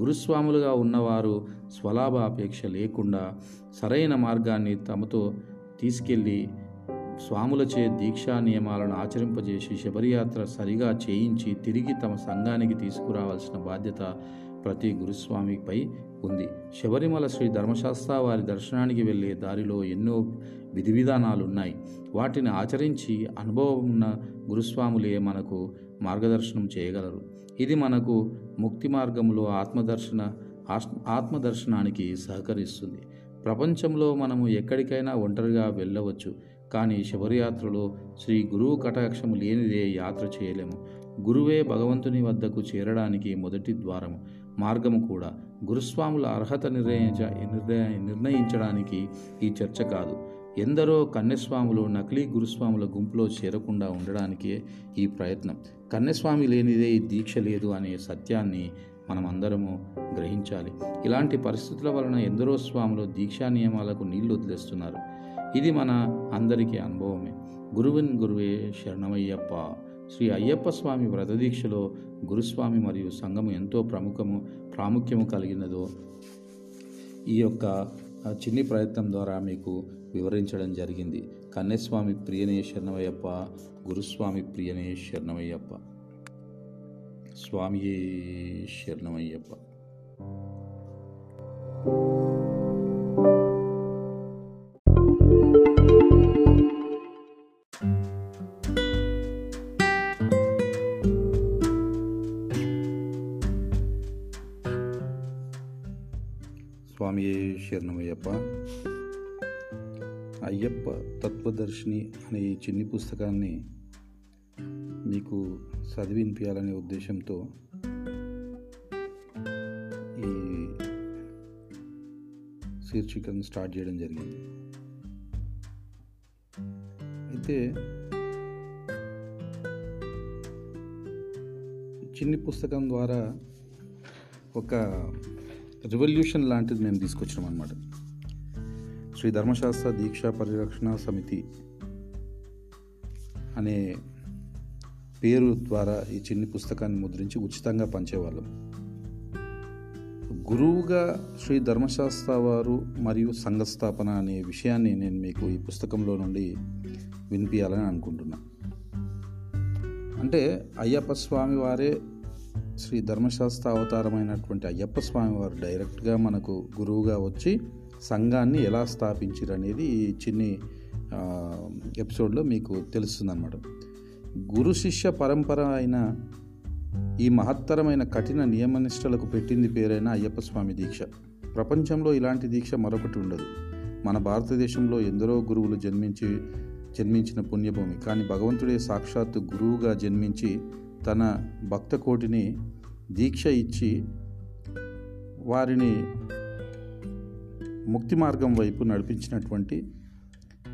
గురుస్వాములుగా ఉన్నవారు స్వలాభ అపేక్ష లేకుండా సరైన మార్గాన్ని తమతో తీసుకెళ్ళి స్వాములచే దీక్షా నియమాలను ఆచరింపజేసి శబరియాత్ర సరిగా చేయించి తిరిగి తమ సంఘానికి తీసుకురావాల్సిన బాధ్యత ప్రతి గురుస్వామిపై ఉంది. శబరిమల శ్రీ ధర్మశాస్త్ర వారి దర్శనానికి వెళ్ళే దారిలో ఎన్నో విధి విధానాలు ఉన్నాయి వాటిని ఆచరించి అనుభవం ఉన్న గురుస్వాములే మనకు మార్గదర్శనం చేయగలరు. ఇది మనకు ముక్తి మార్గంలో ఆత్మదర్శన ఆత్మదర్శనానికి సహకరిస్తుంది. ప్రపంచంలో మనము ఎక్కడికైనా ఒంటరిగా వెళ్ళవచ్చు. కానీ శబరియాత్రలో శ్రీ గురువు కటాక్షము లేనిదే యాత్ర చేయలేము. గురువే భగవంతుని వద్దకు చేరడానికి మొదటి ద్వారము. మార్గము కూడా. గురుస్వాముల అర్హత నిర్ణయించ నిర్ణయ నిర్ణయించడానికి ఈ చర్చ కాదు. ఎందరో కన్యస్వాములు నకిలీ గురుస్వాముల గుంపులో చేరకుండా ఉండడానికే ఈ ప్రయత్నం. కన్యస్వామి లేనిదే ఈ దీక్ష లేదు అనే సత్యాన్ని మనం అందరము గ్రహించాలి. ఇలాంటి పరిస్థితుల వలన ఎందరో స్వాములు దీక్షా నియమాలకు నీళ్ళు వదిలేస్తున్నారు. ఇది మన అందరికీ అనుభవమే. గురువిన్ గురువే శరణమయ్యప్ప. శ్రీ అయ్యప్ప స్వామి వ్రతదీక్షలో గురుస్వామి మరియు సంఘము ఎంతో ప్రముఖము ప్రాముఖ్యము కలిగినదో ఈ యొక్క చిన్ని ప్రయత్నం ద్వారా మీకు వివరించడం జరిగింది. కన్యస్వామి ప్రియనే శరణమయ్యప్ప గురుస్వామి ప్రియనే శరణమయ్యప్ప. స్వామియే శరణమయ్యప్ప. స్వామియే శరణమయ్యప్ప అయ్యప్ప. తత్వదర్శిని అనే ఈ చిన్ని పుస్తకాన్ని మీకు చదివినిపించాలనే ఉద్దేశంతో ఈ శీర్షికను స్టార్ట్ చేయడం జరిగింది. అయితే చిన్ని పుస్తకం ద్వారా ఒక రెవల్యూషన్ లాంటిది మేము తీసుకొచ్చినాం అనమాట శ్రీ ధర్మశాస్త్ర దీక్షా పరిరక్షణ సమితి అనే పేరు ద్వారా ఈ చిన్ని పుస్తకాన్ని ముద్రించి ఉచితంగా పంచేవాళ్ళం. గురువుగా శ్రీ ధర్మశాస్త్ర వారు మరియు సంఘస్థాపన అనే విషయాన్ని నేను మీకు ఈ పుస్తకంలో నుండి వినిపించాలని అనుకుంటున్నా. అంటే అయ్యప్ప స్వామి వారే శ్రీ ధర్మశాస్త్ర అవతారమైనటువంటి అయ్యప్ప స్వామి వారు డైరెక్ట్గా మనకు గురువుగా వచ్చి సంఘాన్ని ఎలా స్థాపించారు అనేది ఈ చిన్ని ఎపిసోడ్లో మీకు తెలుస్తుందన్నమాట. గురు శిష్య పరంపర అయిన ఈ మహత్తరమైన కఠిన నియమనిష్టలకు పెట్టింది పేరైన అయ్యప్ప స్వామి దీక్ష. ప్రపంచంలో ఇలాంటి దీక్ష మరొకటి ఉండదు. మన భారతదేశంలో ఎందరో గురువులు జన్మించి జన్మించిన పుణ్యభూమి. కానీ భగవంతుడే సాక్షాత్తు గురువుగా జన్మించి తన భక్త కోటిని దీక్ష ఇచ్చి వారిని ముక్తి మార్గం వైపు నడిపించినటువంటి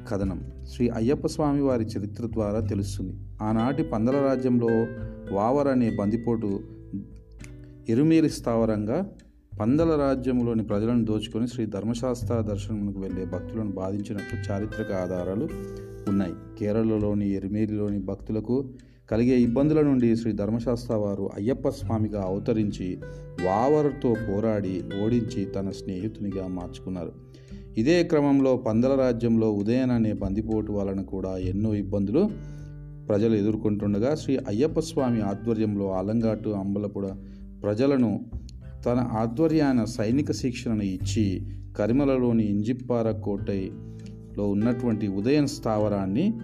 కథనం. శ్రీ అయ్యప్ప స్వామి వారి చరిత్ర ద్వారా తెలుస్తుంది. ఆనాటి పందల రాజ్యంలో వావర్ అనే బందిపోటు ఎరుమేలి స్థావరంగా పందల రాజ్యంలోని ప్రజలను దోచుకొని శ్రీ ధర్మశాస్త్ర దర్శనమునకు వెళ్ళే భక్తులను బాధించినట్లు చారిత్రక ఆధారాలు ఉన్నాయి. కేరళలోని ఎరిమేలిలోని భక్తులకు కలిగే ఇబ్బందుల నుండి శ్రీ ధర్మశాస్త్ర వారు అయ్యప్ప స్వామిగా అవతరించి వావరుతో పోరాడి ఓడించి తన స్నేహితునిగా మార్చుకున్నారు. ఇదే క్రమంలో పందల రాజ్యంలో ఉదయన్ అనే బందిపోటు వలన కూడా ఎన్నో ఇబ్బందులు ప్రజలు ఎదుర్కొంటుండగా శ్రీ అయ్యప్ప స్వామి ఆధ్వర్యంలో ఆలంగాటు అంబలపుడ ప్రజలను తన ఆధ్వర్యాన సైనిక శిక్షణను ఇచ్చి కరిమలలోని ఇంజిప్పార కోటై లో ఉన్నటువంటి ఉదయన్ స్థావరాన్ని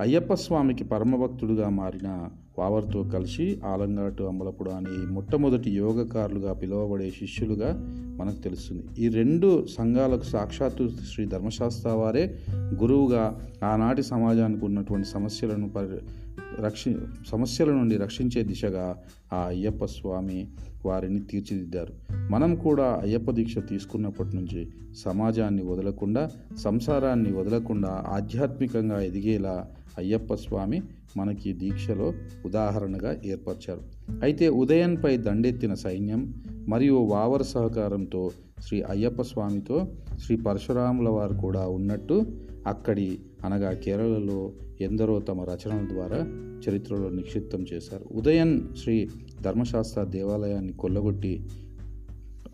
అయ్యప్ప స్వామికి పరమభక్తుడుగా మారిన వావర్తో కలిసి ఆలంగాటు అమలపుడు అని మొట్టమొదటి యోగకారులుగా పిలువబడే శిష్యులుగా మనకు తెలుస్తుంది. ఈ రెండు సంఘాలకు సాక్షాత్తు శ్రీ ధర్మశాస్త్ర వారే గురువుగా ఆనాటి సమాజానికి ఉన్నటువంటి సమస్యలను పరి రక్షి సమస్యల నుండి రక్షించే దిశగా ఆ అయ్యప్ప స్వామి వారిని తీర్చిదిద్దారు. మనం కూడా అయ్యప్ప దీక్ష తీసుకున్నప్పటి నుంచి సమాజాన్ని వదలకుండా సంసారాన్ని వదలకుండా ఆధ్యాత్మికంగా ఎదిగేలా అయ్యప్ప స్వామి మనకి దీక్షలో ఉదాహరణగా ఏర్పరిచారు. అయితే ఉదయన్పై దండెత్తిన సైన్యం మరియు వావర్ సహకారంతో శ్రీ అయ్యప్ప స్వామితో శ్రీ పరశురాముల వారు కూడా ఉన్నట్టు అక్కడి అనగా కేరళలో ఎందరో తమ రచనల ద్వారా చరిత్రలో నిక్షిప్తం చేశారు. ఉదయన్ శ్రీ ధర్మశాస్త్ర దేవాలయాన్ని కొల్లగొట్టి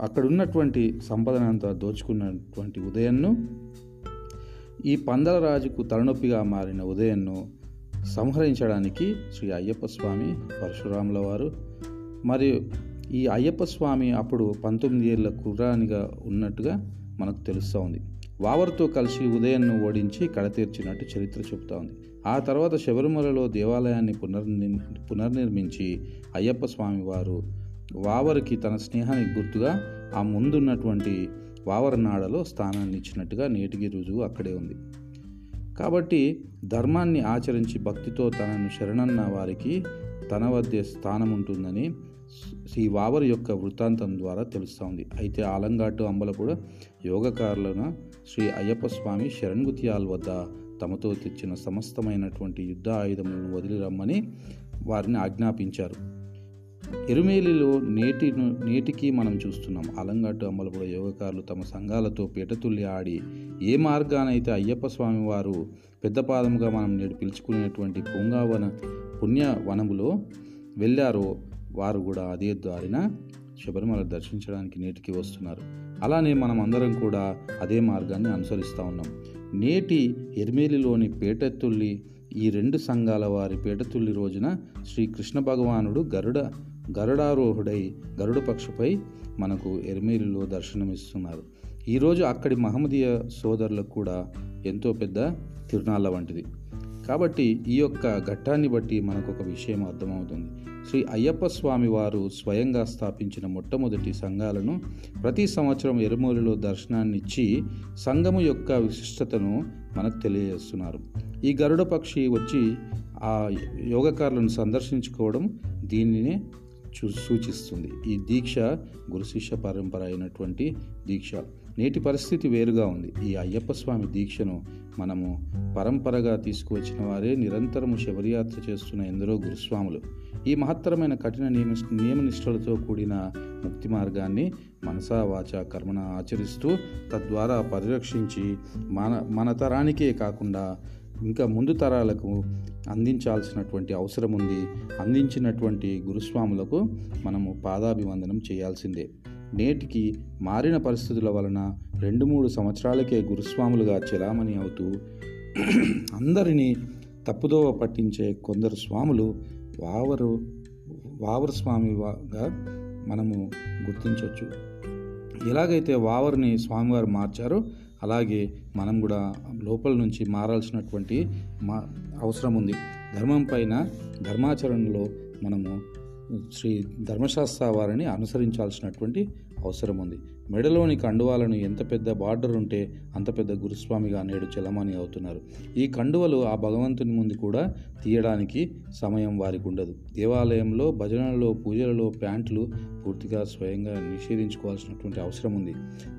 అక్కడున్నటువంటి సంపదనంతా దోచుకున్నటువంటి ఉదయన్ను ఈ పందల రాజుకు తలనొప్పిగా మారిన ఉదయన్ను సంహరించడానికి శ్రీ అయ్యప్ప స్వామి పరశురాముల వారు మరియు ఈ అయ్యప్ప స్వామి అప్పుడు పంతొమ్మిది ఏళ్ళ కుర్రానిగా ఉన్నట్టుగా మనకు తెలుస్తూ ఉంది. వావర్తో కలిసి ఉదయన్ను ఓడించి కడతీర్చినట్టు చరిత్ర చెబుతోంది ఉంది. ఆ తర్వాత శబరిమలలో దేవాలయాన్ని పునర్ని పునర్నిర్మించి అయ్యప్ప స్వామి వారు వావరికి తన స్నేహానికి గుర్తుగా ఆ ముందున్నటువంటి వావరనాడలో స్థానాన్ని ఇచ్చినట్టుగా నేటికి రుజువు అక్కడే ఉంది. కాబట్టి ధర్మాన్ని ఆచరించి భక్తితో తనను శరణన్న వారికి తన వద్దే స్థానం ఉంటుందని శ్రీ వావర్ యొక్క వృత్తాంతం ద్వారా తెలుస్తోంది అయితే ఆలంగాటు అంబలపూడ యోగకారులను శ్రీ అయ్యప్ప స్వామి శరణ్గుతియాల్ వద్ద తమతో తెచ్చిన సమస్తమైనటువంటి యుద్ధ ఆయుధములను వదిలి రమ్మని వారిని ఆజ్ఞాపించారు. ఎరుమేలిలో నేటి నేటికి మనం చూస్తున్నాం. అలంగాటు అమలపుడ యోగకారులు తమ సంఘాలతో పీటతుల్లి ఆడి ఏ మార్గానైతే అయ్యప్ప స్వామి వారు పెద్దపాదముగా మనం నేడు పిలుచుకునేటువంటి పుంగావన పుణ్య వనములో వెళ్ళారో వారు కూడా అదే దారిన శబరిమల దర్శించడానికి నేటికి వస్తున్నారు. అలానే మనం అందరం కూడా అదే మార్గాన్ని అనుసరిస్తూ ఉన్నాం. నేటి ఎర్మేలిలోని పేటతుల్లి ఈ రెండు సంఘాల వారి పేటతుల్లి రోజున శ్రీకృష్ణ భగవానుడు గరుడ గరుడారోహుడై గరుడ పక్షుపై మనకు ఎర్మేలిలో దర్శనమిస్తున్నారు. ఈరోజు అక్కడి మహమ్మదీయ సోదరులకు కూడా ఎంతో పెద్ద తిరునాళ్ళ వంటిది. కాబట్టి ఈ యొక్క ఘట్టాన్ని బట్టి మనకు ఒక విషయం అర్థమవుతుంది. శ్రీ అయ్యప్ప స్వామి వారు స్వయంగా స్థాపించిన మొట్టమొదటి సంఘాలను ప్రతి సంవత్సరం ఎరుమూరిలో దర్శనాన్నిచ్చి సంఘము యొక్క విశిష్టతను మనకు తెలియజేస్తున్నారు. ఈ గరుడ పక్షి వచ్చి ఆ యోగకారులను సందర్శించుకోవడం దీనినే చూ సూచిస్తుంది. ఈ దీక్ష గురు శిష్య పరంపర అయినటువంటి దీక్ష. నేటి పరిస్థితి వేరుగా ఉంది. ఈ అయ్యప్ప స్వామి దీక్షను మనము పరంపరగా తీసుకువచ్చిన వారే నిరంతరము శబరియాత్ర చేస్తున్న ఎందరో గురుస్వాములు. ఈ మహత్తరమైన కఠిన నియమ నియమనిష్టలతో కూడిన ముక్తి మార్గాన్ని మనసా వాచ కర్మన ఆచరిస్తూ తద్వారా పరిరక్షించి మన మన తరానికే కాకుండా ఇంకా ముందు తరాలకు అందించాల్సినటువంటి అవసరం ఉంది అందించినటువంటి గురుస్వాములకు మనము పాదాభివందనం చేయాల్సిందే. నేటికి మారిన పరిస్థితుల వలన రెండు మూడు సంవత్సరాలకే గురుస్వాములుగా చెలామణి అవుతూ (clears throat) అందరినీ తప్పుదోవ పట్టించే కొందరు స్వాములు వావరు వావరు స్వామిగా మనము గుర్తించవచ్చు ఎలాగైతే వావరిని స్వామివారు మార్చారో అలాగే మనం కూడా లోపల నుంచి మారాల్సినటువంటి మా అవసరం ఉంది ధర్మం పైన ధర్మాచరణలో మనము శ్రీ ధర్మశాస్త్ర వారిని అనుసరించాల్సినటువంటి అవసరం ఉంది. మెడలోని కండువాలను ఎంత పెద్ద బార్డర్ ఉంటే అంత పెద్ద గురుస్వామిగా నేడు చలమాని అవుతున్నారు. ఈ కండువలు ఆ భగవంతుని ముందు కూడా తీయడానికి సమయం వారికి ఉండదు. దేవాలయంలో భజనలలో పూజలలో ప్యాంట్లు పూర్తిగా స్వయంగా నిషేధించుకోవాల్సినటువంటి అవసరం ఉంది.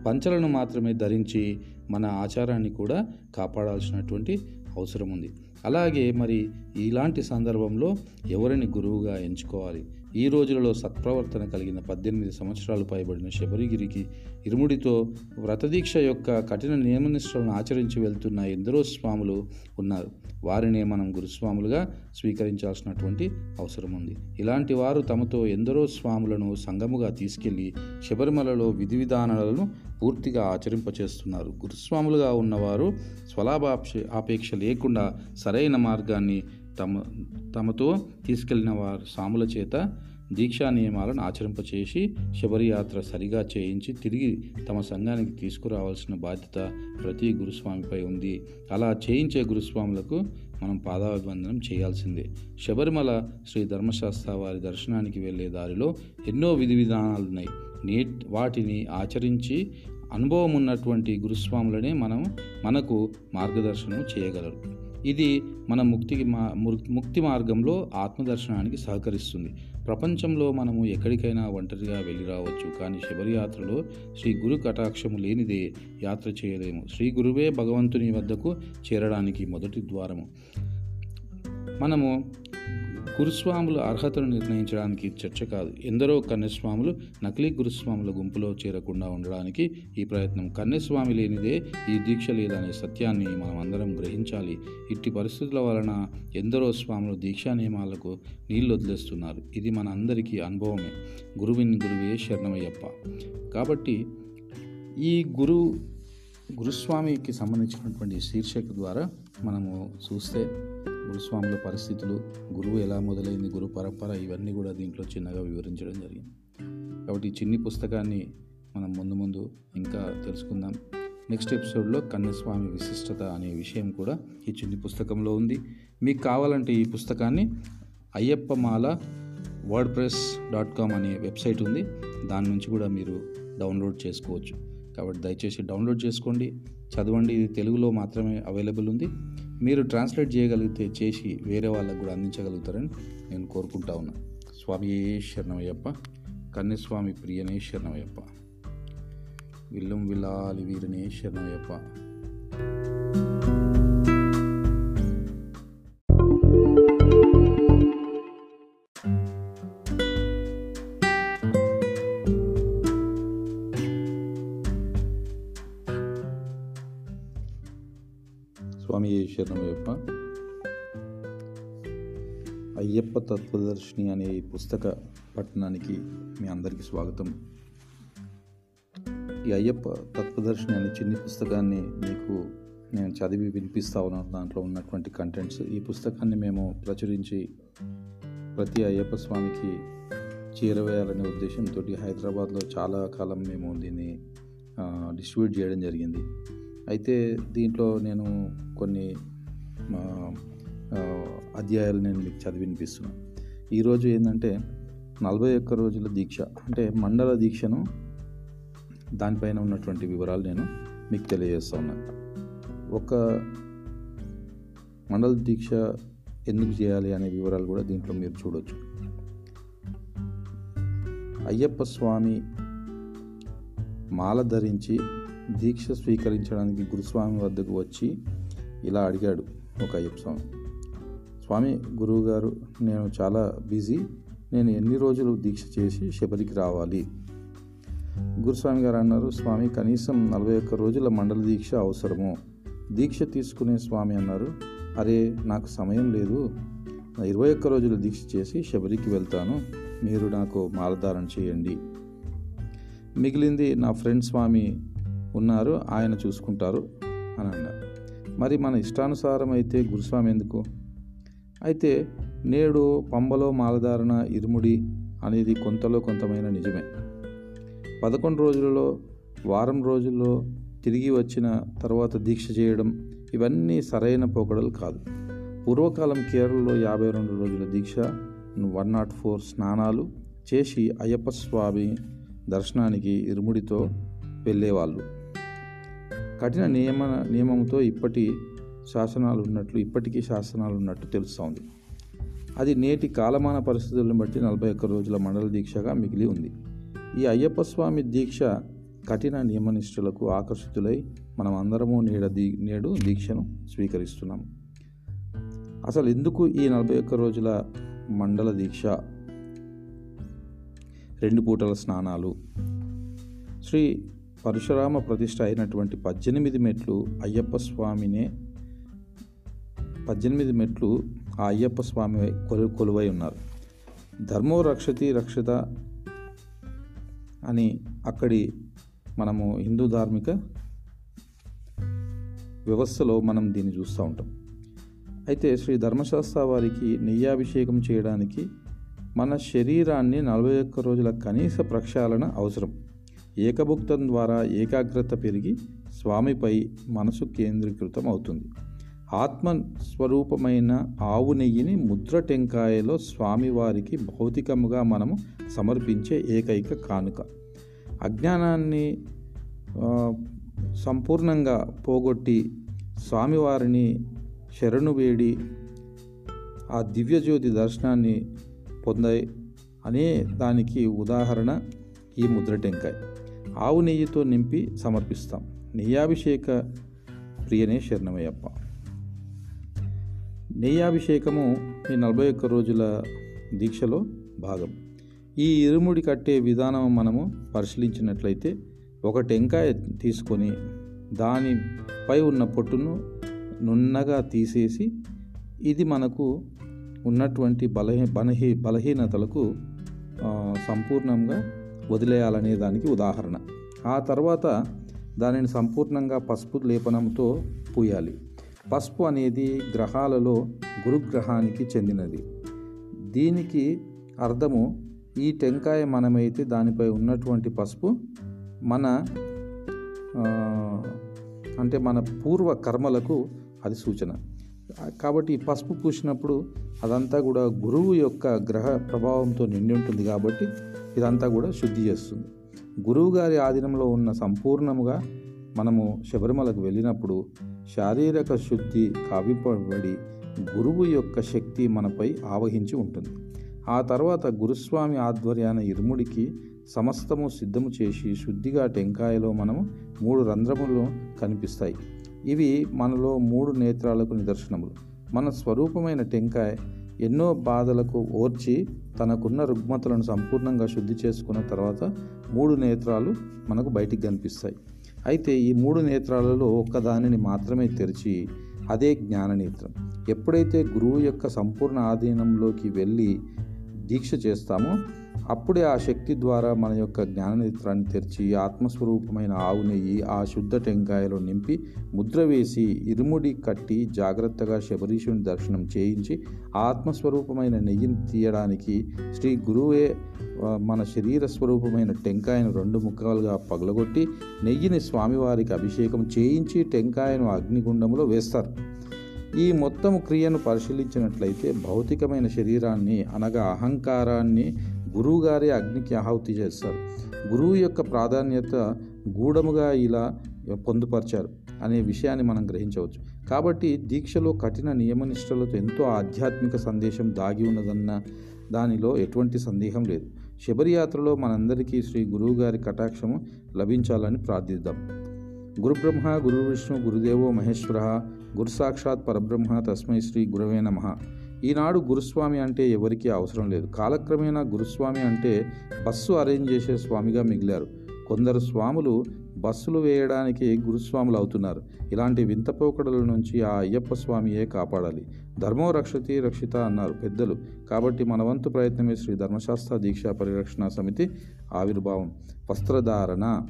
పంచలను మాత్రమే ధరించి మన ఆచారాన్ని కూడా కాపాడాల్సినటువంటి అవసరం ఉంది. అలాగే మరి ఇలాంటి సందర్భంలో ఎవరిని గురువుగా ఎంచుకోవాలి? ఈ రోజులలో సత్ప్రవర్తన కలిగిన పద్దెనిమిది సంవత్సరాలు పైబడిన శబరిగిరికి ఇరుముడితో వ్రతదీక్ష యొక్క కఠిన నియమనిష్టలను ఆచరించి వెళ్తున్న ఎందరో స్వాములు ఉన్నారు. వారినే మనం గురుస్వాములుగా స్వీకరించాల్సినటువంటి అవసరం ఉంది. ఇలాంటి వారు తమతో ఎందరో స్వాములను సంగముగా తీసుకెళ్ళి శబరిమలలో విధి విధానాలను పూర్తిగా ఆచరింపచేస్తున్నారు. గురుస్వాములుగా ఉన్నవారు స్వలాభాపేక్ష ఆపేక్ష లేకుండా సరైన మార్గాన్ని తమ తమతో తీసుకెళ్ళిన వారు సాముల చేత దీక్షా నియమాలను ఆచరింపచేసి శబరియాత్ర సరిగా చేయించి తిరిగి తమ సంఘానికి తీసుకురావాల్సిన బాధ్యత ప్రతి గురుస్వామిపై ఉంది. అలా చేయించే గురుస్వాములకు మనం పాదాభివందనం చేయాల్సిందే. శబరిమల శ్రీ ధర్మశాస్త్ర వారి దర్శనానికి వెళ్ళే దారిలో ఎన్నో విధి విధానాలు ఉన్నాయి. నే వాటిని ఆచరించి అనుభవం ఉన్నటువంటి గురుస్వాములనే మనం మనకు మార్గదర్శనం చేయగలరు. ఇది మన ముక్తికి మా ముక్తి మార్గంలో ఆత్మదర్శనానికి సహకరిస్తుంది. ప్రపంచంలో మనము ఎక్కడికైనా ఒంటరిగా వెళ్ళి రావచ్చు కానీ శబరియాత్రలో శ్రీ గురు కటాక్షము లేనిదే యాత్ర చేయలేము. శ్రీ గురువే భగవంతుని వద్దకు చేరడానికి మొదటి ద్వారము. మనము గురుస్వాముల అర్హతను నిర్ణయించడానికి చర్చ కాదు. ఎందరో కన్యస్వాములు నకిలీ గురుస్వాముల గుంపులో చేరకుండా ఉండడానికి ఈ ప్రయత్నం కన్యస్వామి లేనిదే ఈ దీక్ష లేదనే సత్యాన్ని మనం అందరం గ్రహించాలి. ఇట్టి పరిస్థితుల వలన ఎందరో స్వాములు దీక్షా నియమాలకు నీళ్ళు వదిలేస్తున్నారు ఇది మన అందరికీ అనుభవమే. గురువిన్ గురువే శరణమయ్యప్ప. కాబట్టి ఈ గురు గురుస్వామికి సంబంధించినటువంటి శీర్షిక ద్వారా మనము చూస్తే గురుస్వాముల పరిస్థితులు గురువు ఎలా మొదలైంది గురు పరంపర ఇవన్నీ కూడా దీంట్లో చిన్నగా వివరించడం జరిగింది. కాబట్టి ఈ చిన్ని పుస్తకాన్ని మనం ముందు ముందు ఇంకా తెలుసుకుందాం. నెక్స్ట్ ఎపిసోడ్లో కన్యస్వామి విశిష్టత అనే విషయం కూడా ఈ చిన్ని పుస్తకంలో ఉంది. మీకు కావాలంటే ఈ పుస్తకాన్ని Ayyappamala word press dot com అనే వెబ్సైట్ ఉంది. దాని నుంచి కూడా మీరు డౌన్లోడ్ చేసుకోవచ్చు. కాబట్టి దయచేసి డౌన్లోడ్ చేసుకోండి. చదవండి. ఇది తెలుగులో మాత్రమే అవైలబుల్ ఉంది. మీరు ట్రాన్స్లేట్ చేయగలిగితే చేసి వేరే వాళ్ళకు కూడా అందించగలుగుతారని నేను కోరుకుంటా ఉన్నా. స్వామి శరణమయ్యప్ప కన్యస్వామి ప్రియనే శరణమయ్యప్ప. విల్లం విల్లాలి వీరనే శరణమయ్యప్ప. తత్వదర్శిని అనే ఈ పుస్తక పట్టణానికి మీ అందరికీ స్వాగతం. ఈ అయ్యప్ప తత్వదర్శిని అనే చిన్ని పుస్తకాన్ని మీకు నేను చదివి వినిపిస్తా ఉన్నాను దాంట్లో ఉన్నటువంటి కంటెంట్స్ ఈ పుస్తకాన్ని మేము ప్రచురించి ప్రతి అయ్యప్ప స్వామికి చేరవేయాలనే ఉద్దేశంతో హైదరాబాద్లో చాలా కాలం మేము దీన్ని డిస్ట్రిబ్యూట్ చేయడం జరిగింది. అయితే దీంట్లో నేను కొన్ని అధ్యాయాలు నేను మీకు చదివి వినిపిస్తున్నాను. ఈరోజు ఏంటంటే నలభై ఒక్క రోజుల దీక్ష అంటే మండల దీక్షను దానిపైన ఉన్నటువంటి వివరాలు నేను మీకు తెలియజేస్తా ఉన్నాను ఒక మండల దీక్ష ఎందుకు చేయాలి అనే వివరాలు కూడా దీంట్లో మీరు చూడొచ్చు. అయ్యప్ప స్వామి మాల ధరించి దీక్ష స్వీకరించడానికి గురుస్వామి వద్దకు వచ్చి ఇలా అడిగాడు ఒక అయ్యప్ప స్వామి. స్వామి గురువు గారు నేను చాలా బిజీ. నేను ఎన్ని రోజులు దీక్ష చేసి శబరికి రావాలి? గురుస్వామి గారు అన్నారు స్వామి కనీసం నలభై ఒక్క రోజుల మండల దీక్ష అవసరము. దీక్ష తీసుకునే స్వామి అన్నారు. అరే నాకు సమయం లేదు. ఇరవై ఒక్క రోజులు దీక్ష చేసి శబరికి వెళ్తాను. మీరు నాకు మాలధారణ చేయండి. మిగిలింది నా ఫ్రెండ్ స్వామి ఉన్నారు ఆయన చూసుకుంటారు అని అన్నారు. మరి మన ఇష్టానుసారం అయితే గురుస్వామి ఎందుకు? అయితే నేడు పంబలో మాలధారణ ఇరుముడి అనేది కొంతలో కొంతమైన నిజమే. పదకొండు రోజులలో వారం రోజుల్లో తిరిగి వచ్చిన తర్వాత దీక్ష చేయడం ఇవన్నీ సరైన పోకడలు కాదు. పూర్వకాలం కేరళలో యాభై రెండు రోజుల దీక్ష వన్ నాట్ ఫోర్ స్నానాలు చేసి అయ్యప్ప స్వామి దర్శనానికి ఇరుముడితో వెళ్ళేవాళ్ళు. కఠిన నియమ నియమంతో ఇప్పటి శాసనాలు ఉన్నట్లు ఇప్పటికీ శాసనాలు ఉన్నట్టు తెలుస్తోంది. అది నేటి కాలమాన పరిస్థితులను బట్టి నలభై ఒక్క రోజుల మండల దీక్షగా మిగిలి ఉంది. ఈ అయ్యప్ప స్వామి దీక్ష కఠిన నియమనిష్ఠులకు ఆకర్షితులై మనం అందరము నేడ దీ నేడు దీక్షను స్వీకరిస్తున్నాం. అసలు ఎందుకు ఈ నలభై ఒక్క రోజుల మండల దీక్ష? రెండు పూటల స్నానాలు. శ్రీ పరశురామ ప్రతిష్ట అయినటువంటి పద్దెనిమిది మెట్లు అయ్యప్ప స్వామినే పద్దెనిమిది మెట్లు ఆ అయ్యప్ప స్వామి కొలు కొలువై ఉన్నారు. ధర్మో రక్షతి రక్షిత అని అక్కడి మనము హిందూ ధార్మిక వ్యవస్థలో మనం దీన్ని చూస్తూ ఉంటాం. అయితే శ్రీ ధర్మశాస్త్ర వారికి నెయ్యాభిషేకం చేయడానికి మన శరీరాన్ని నలభై ఒక్క రోజుల కనీస ప్రక్షాళన అవసరం. ఏకభుక్తం ద్వారా ఏకాగ్రత పెరిగి స్వామిపై మనసు కేంద్రీకృతం అవుతుంది ఆత్మ స్వరూపమైన ఆవు నెయ్యిని ముద్ర టెంకాయలో స్వామివారికి భౌతికముగా మనము సమర్పించే ఏకైక కానుక. అజ్ఞానాన్ని సంపూర్ణంగా పోగొట్టి స్వామివారిని శరణు వేడి ఆ దివ్యజ్యోతి దర్శనాన్ని పొందాయి అనే దానికి ఉదాహరణ ఈ ముద్ర టెంకాయ. ఆవు నెయ్యితో నింపి సమర్పిస్తాం. నెయ్యాభిషేక ప్రియనే శరణమయ్యప్ప. నెయ్యాభిషేకము ఈ నలభై ఒక్క రోజుల దీక్షలో భాగం. ఈ ఇరుముడి కట్టే విధానం మనము పరిశీలించినట్లయితే ఒక టెంకాయ తీసుకొని దానిపై ఉన్న పొట్టును నున్నగా తీసేసి ఇది మనకు ఉన్నటువంటి బలహీ బలహీ బలహీనతలకు సంపూర్ణంగా వదిలేయాలనే దానికి ఉదాహరణ. ఆ తర్వాత దానిని సంపూర్ణంగా పసుపు లేపనంతో పూయాలి. పసుపు అనేది గ్రహాలలో గురుగ్రహానికి చెందినది. దీనికి అర్థము ఈ టెంకాయ మనమైతే దానిపై ఉన్నటువంటి పసుపు మన అంటే మన పూర్వ కర్మలకు అది సూచన. కాబట్టి ఈ పసుపు పూసినప్పుడు అదంతా కూడా గురువు యొక్క గ్రహ ప్రభావంతో నిండి ఉంటుంది కాబట్టి ఇదంతా కూడా శుద్ధి చేస్తుంది. గురువు గారి ఆధీనంలో ఉన్న సంపూర్ణముగా మనము శబరిమలకు వెళ్ళినప్పుడు శారీరక శుద్ధి కావిపబడి గురువు యొక్క శక్తి మనపై ఆవహించి ఉంటుంది. ఆ తర్వాత గురుస్వామి ఆధ్వర్యాన ఇరుముడికి సమస్తము సిద్ధము చేసి శుద్ధిగా టెంకాయలో మనము మూడు రంధ్రములు కనిపిస్తాయి. ఇవి మనలో మూడు నేత్రాలకు నిదర్శనములు. మన స్వరూపమైన టెంకాయ ఎన్నో బాధలకు ఓర్చి తనకున్న రుగ్మతలను సంపూర్ణంగా శుద్ధి చేసుకున్న తర్వాత మూడు నేత్రాలు మనకు బయటికి కనిపిస్తాయి. అయితే ఈ మూడు నేత్రాలలో ఒక్కదానిని మాత్రమే తెరిచి అదే జ్ఞాననేత్రం. ఎప్పుడైతే గురువు యొక్క సంపూర్ణ ఆధీనంలోకి వెళ్ళి దీక్ష చేస్తామో అప్పుడే ఆ శక్తి ద్వారా మన యొక్క జ్ఞాననేత్రాన్ని తెరిచి ఆత్మస్వరూపమైన ఆవు నెయ్యి ఆ శుద్ధ టెంకాయలో నింపి ముద్ర వేసి ఇరుముడి కట్టి జాగ్రత్తగా శబరీషుని దర్శనం చేయించి ఆత్మస్వరూపమైన నెయ్యిని తీయడానికి శ్రీ గురువే మన శరీర స్వరూపమైన టెంకాయను రెండు ముక్కలుగా పగలగొట్టి నెయ్యిని స్వామివారికి అభిషేకం చేయించి టెంకాయను అగ్నిగుండంలో వేస్తారు. ఈ మొత్తం క్రియను పరిశీలించినట్లయితే భౌతికమైన శరీరాన్ని అనగా అహంకారాన్ని గురువుగారి అగ్నికి ఆహుతి చేస్తారు. గురువు యొక్క ప్రాధాన్యత గూఢముగా ఇలా పొందుపరిచారు అనే విషయాన్ని మనం గ్రహించవచ్చు. కాబట్టి దీక్షలో కఠిన నియమనిష్టలతో ఎంతో ఆధ్యాత్మిక సందేశం దాగి ఉన్నదన్న దానిలో ఎటువంటి సందేహం లేదు. శబరియాత్రలో మనందరికీ శ్రీ గురువుగారి కటాక్షము లభించాలని ప్రార్థిద్దాం. గురుబ్రహ్మ గురు విష్ణు గురుదేవో మహేశ్వర గురుసాక్షాత్ పరబ్రహ్మ తస్మై శ్రీ గురవే నమ. ఈనాడు గురుస్వామి అంటే ఎవరికీ అవసరం లేదు. కాలక్రమేణా గురుస్వామి అంటే బస్సు అరేంజ్ చేసే స్వామిగా మిగిలారు. కొందరు స్వాములు బస్సులు వేయడానికి గురుస్వాములు అవుతున్నారు. ఇలాంటి వింత పోకడల నుంచి ఆ అయ్యప్ప స్వామియే కాపాడాలి. ధర్మో రక్షతి రక్షిత అన్నారు పెద్దలు. కాబట్టి మన వంతు ప్రయత్నమే శ్రీ ధర్మశాస్త్ర దీక్షా పరిరక్షణ సమితి ఆవిర్భావం. వస్త్రధారణ.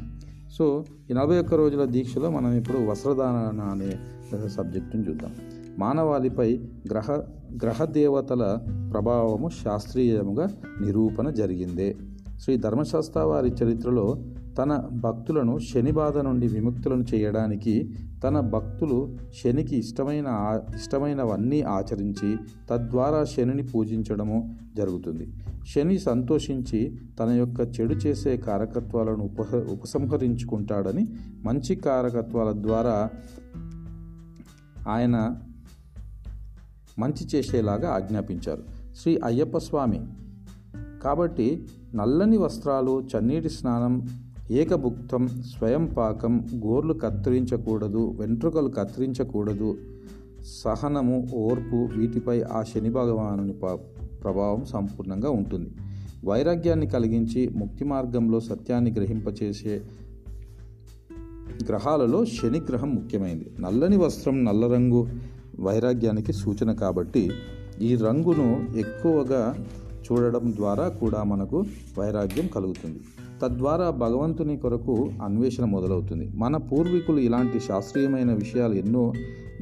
సో ఈ నలభై ఒక్క రోజుల దీక్షలో మనం ఇప్పుడు వస్త్రధారణ అనే సబ్జెక్టును చూద్దాం. మానవాళిపై గ్రహ గ్రహ దేవతల ప్రభావము శాస్త్రీయముగా నిరూపణ జరిగిందే. శ్రీ ధర్మశాస్త్ర వారి చరిత్రలో తన భక్తులను శని బాధ నుండి విముక్తులను చేయడానికి తన భక్తులు శనికి ఇష్టమైన ఇష్టమైనవన్నీ ఆచరించి తద్వారా శనిని పూజించడము జరుగుతుంది. శని సంతోషించి తన యొక్క చెడు చేసే కారకత్వాలను ఉప ఉపసంహరించుకుంటాడని మంచి కారకత్వాల ద్వారా ఆయన మంచి చేసేలాగా ఆజ్ఞాపించారు. శ్రీ అయ్యప్ప స్వామి. కాబట్టి నల్లని వస్త్రాలు చన్నీటి స్నానం ఏకభుక్తం స్వయం పాకం గోర్లు కత్తిరించకూడదు వెంట్రుకలు కత్తిరించకూడదు సహనము ఓర్పు వీటిపై ఆ శని భగవానుని ప- ప్రభావం సంపూర్ణంగా ఉంటుంది. వైరాగ్యాన్ని కలిగించి ముక్తి మార్గంలో సత్యాన్ని గ్రహింపచేసే గ్రహాలలో శని గ్రహం ముఖ్యమైనది. నల్లని వస్త్రం నల్ల రంగు వైరాగ్యానికి సూచన కాబట్టి ఈ రంగును ఎక్కువగా చూడడం ద్వారా కూడా మనకు వైరాగ్యం కలుగుతుంది. తద్వారా భగవంతుని కొరకు అన్వేషణ మొదలవుతుంది. మన పూర్వీకులు ఇలాంటి శాస్త్రీయమైన విషయాలు ఎన్నో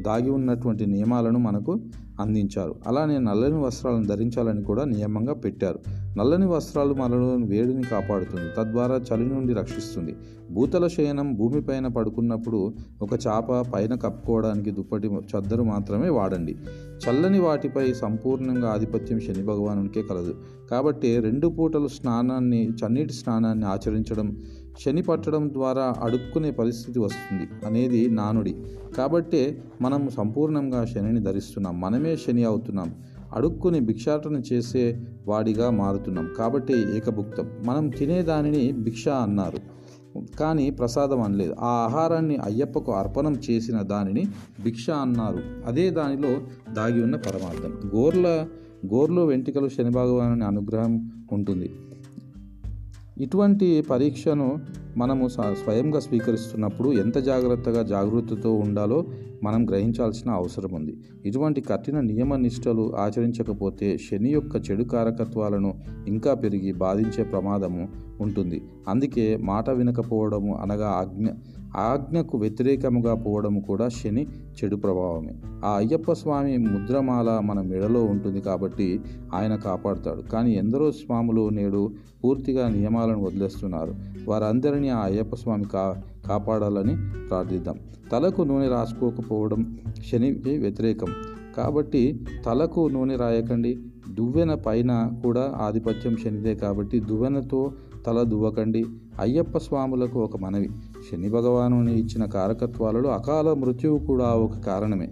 దాగి ఉన్నటువంటి నియమాలను మనకు అందించారు. అలానే నల్లని వస్త్రాలను ధరించాలని కూడా నియమంగా పెట్టారు. నల్లని వస్త్రాలు మనలో వేడిని కాపాడుతుంది. తద్వారా చలి నుండి రక్షిస్తుంది. భూతల శయనం భూమిపైన పడుకున్నప్పుడు ఒక చాప పైన కప్పుకోవడానికి దుప్పటి చద్దరు మాత్రమే వాడండి. చల్లని వాటిపై సంపూర్ణంగా ఆధిపత్యం శని భగవానునికే కలదు. కాబట్టి రెండు పూటలు స్నానాన్ని చన్నీటి స్నానాన్ని ఆచరించడం శని పట్టడం ద్వారా అడుక్కునే పరిస్థితి వస్తుంది. అనేది నానుడి. కాబట్టే మనం సంపూర్ణంగా శనిని ధరిస్తున్నాం. మనమే శని అవుతున్నాం. అడుక్కుని భిక్షాటన చేసే వాడిగా మారుతున్నాం. కాబట్టి ఏకభుక్తం. మనం తినేదానిని భిక్ష అన్నారు. కానీ ప్రసాదం అనలేదు. ఆ ఆహారాన్ని అయ్యప్పకు అర్పణం చేసిన దానిని భిక్ష అన్నారు. అదే దానిలో దాగి ఉన్న పరమార్థం. గోర్ల గోర్లు వెంట్రుకలు శని భగవాను అనుగ్రహం ఉంటుంది. ఇటువంటి పరీక్షను మనము స- స్వయంగా స్వీకరిస్తున్నప్పుడు ఎంత జాగ్రత్తగా జాగృతితో ఉండాలో మనం గ్రహించాల్సిన అవసరం ఉంది. ఇటువంటి కఠిన నియమ నిష్టలు ఆచరించకపోతే శని యొక్క చెడు కారకత్వాలను ఇంకా పెరిగి బాధించే ప్రమాదము ఉంటుంది. అందుకే మాట వినకపోవడము అనగా ఆజ్ఞ ఆజ్ఞకు వ్యతిరేకముగా పోవడం కూడా శని చెడు ప్రభావమే. ఆ అయ్యప్ప స్వామి ముద్రమాల మన మెడలో ఉంటుంది కాబట్టి ఆయన కాపాడుతాడు. కానీ ఎందరో స్వాములు నేడు పూర్తిగా నియమాలను వదిలేస్తున్నారు. వారందరినీ ఆ అయ్యప్ప స్వామి కా కాపాడాలని ప్రార్థిద్దాం. తలకు నూనె రాసుకోకపోవడం శనికి వ్యతిరేకం. కాబట్టి తలకు నూనె రాయకండి. దువ్వెన పైన కూడా ఆధిపత్యం శనిదే కాబట్టి దువ్వెనతో తల దువ్వకండి. అయ్యప్ప స్వాములకు ఒక మనవి. శని భగవానుని ఇచ్చిన కారకత్వాలలో అకాల మృత్యువు కూడా ఒక కారణమే.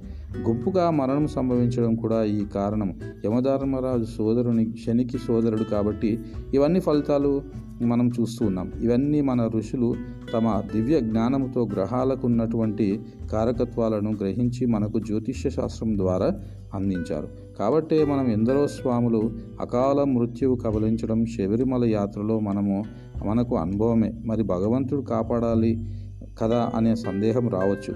గుంపుగా మరణం సంభవించడం కూడా ఈ కారణం. యమధర్మరాజు సోదరుని శనికి సోదరుడు కాబట్టి ఇవన్నీ ఫలితాలు మనం చూస్తూ ఉన్నాం. ఇవన్నీ మన ఋషులు తమ దివ్య జ్ఞానంతో గ్రహాలకు ఉన్నటువంటి కారకత్వాలను గ్రహించి మనకు జ్యోతిష్య శాస్త్రం ద్వారా అందించారు. కాబట్టే మనం ఎందరో స్వాములు అకాల మృత్యువు కబలించడం శబరిమల యాత్రలో మనము మనకు అనుభవమే. మరి భగవంతుడు కాపాడాలి కదా అనే సందేహం రావచ్చు.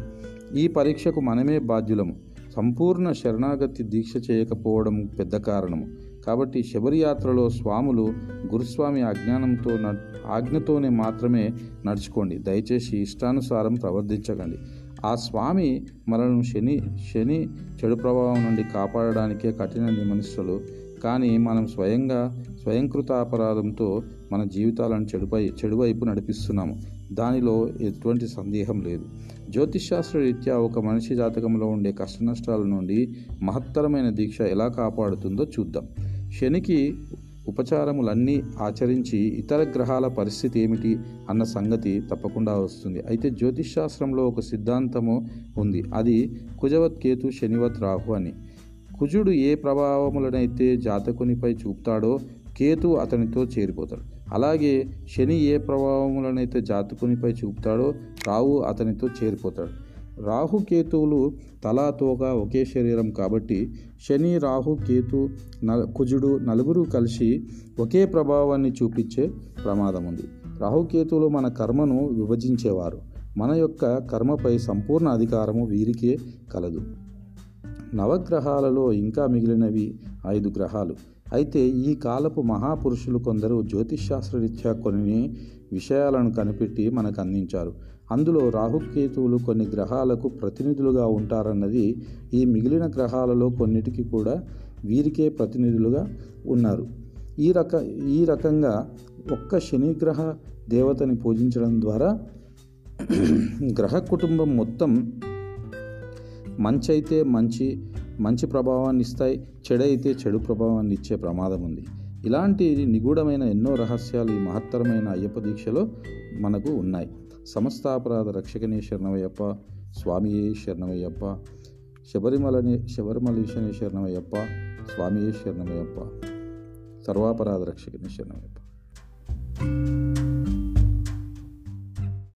ఈ పరీక్షకు మనమే బాధ్యులము. సంపూర్ణ శరణాగతి దీక్ష చేయకపోవడం పెద్ద కారణము. కాబట్టి శబరి యాత్రలో స్వాములు గురుస్వామి అజ్ఞానంతో న ఆజ్ఞతోనే మాత్రమే నడుచుకోండి. దయచేసి ఇష్టానుసారం ప్రవర్తించకండి. ఆ స్వామి మనల్ని శని శని చెడు ప్రభావం నుండి కాపాడడానికే కఠిన నిమనిష్టలు. కానీ మనం స్వయంగా స్వయంకృత అపరాధంతో మన జీవితాలను చెడుపై చెడువైపు నడిపిస్తున్నాము. దానిలో ఎటువంటి సందేహం లేదు. జ్యోతిష్శాస్త్ర రీత్యా ఒక మనిషి జాతకంలో ఉండే కష్టనష్టాల నుండి మహత్తరమైన దీక్ష ఎలా కాపాడుతుందో చూద్దాం. శనికి ఉపచారములన్నీ ఆచరించి ఇతర గ్రహాల పరిస్థితి ఏమిటి అన్న సంగతి తప్పకుండా వస్తుంది. అయితే జ్యోతిష్ శాస్త్రంలో ఒక సిద్ధాంతము ఉంది. అది కుజవత్ కేతు శనివత్ రాహు అని. కుజుడు ఏ ప్రభావములనైతే జాతకునిపై చూపుతాడో కేతు అతనితో చేరిపోతాడు. అలాగే శని ఏ ప్రభావములనైతే జాతకునిపై చూపుతాడో రావు అతనితో చేరిపోతాడు. రాహుకేతువులు తలా ఒకే శరీరం కాబట్టి శని రాహు కేతు న కుజుడు నలుగురు కలిసి ఒకే ప్రభావాన్ని చూపించే ప్రమాదం ఉంది. రాహుకేతువులు మన కర్మను విభజించేవారు. మన యొక్క కర్మపై సంపూర్ణ అధికారము వీరికే కలదు. నవగ్రహాలలో ఇంకా మిగిలినవి ఐదు గ్రహాలు. అయితే ఈ కాలపు మహాపురుషులు కొందరు జ్యోతిష్ శాస్త్రరీత్యా కొన్ని విషయాలను కనిపెట్టి మనకు అందించారు. అందులో రాహుకేతువులు కొన్ని గ్రహాలకు ప్రతినిధులుగా ఉంటారన్నది ఈ మిగిలిన గ్రహాలలో కొన్నిటికి కూడా వీరికే ప్రతినిధులుగా ఉన్నారు. ఈ రక ఈ రకంగా ఒక్క శనిగ్రహ దేవతని పూజించడం ద్వారా (clears throat) గ్రహ కుటుంబం మొత్తం మంచి అయితే మంచి మంచి ప్రభావాన్ని ఇస్తాయి చెడైతే చెడు ప్రభావాన్ని ఇచ్చే ప్రమాదం ఉంది. ఇలాంటి నిగూఢమైన ఎన్నో రహస్యాలు ఈ మహత్తరమైన అయ్యప్ప దీక్షలో మనకు ఉన్నాయి. సమస్తాపరాధ రక్షకనే శరణమయ్యప్ప స్వామియే శరణమయ్యప్ప శబరిమలని శబరిమలీశనే శరణమయ్యప్ప స్వామియే శరణమయ్యప్ప సర్వాపరాధ రక్షకనే శరణమయ్యప్ప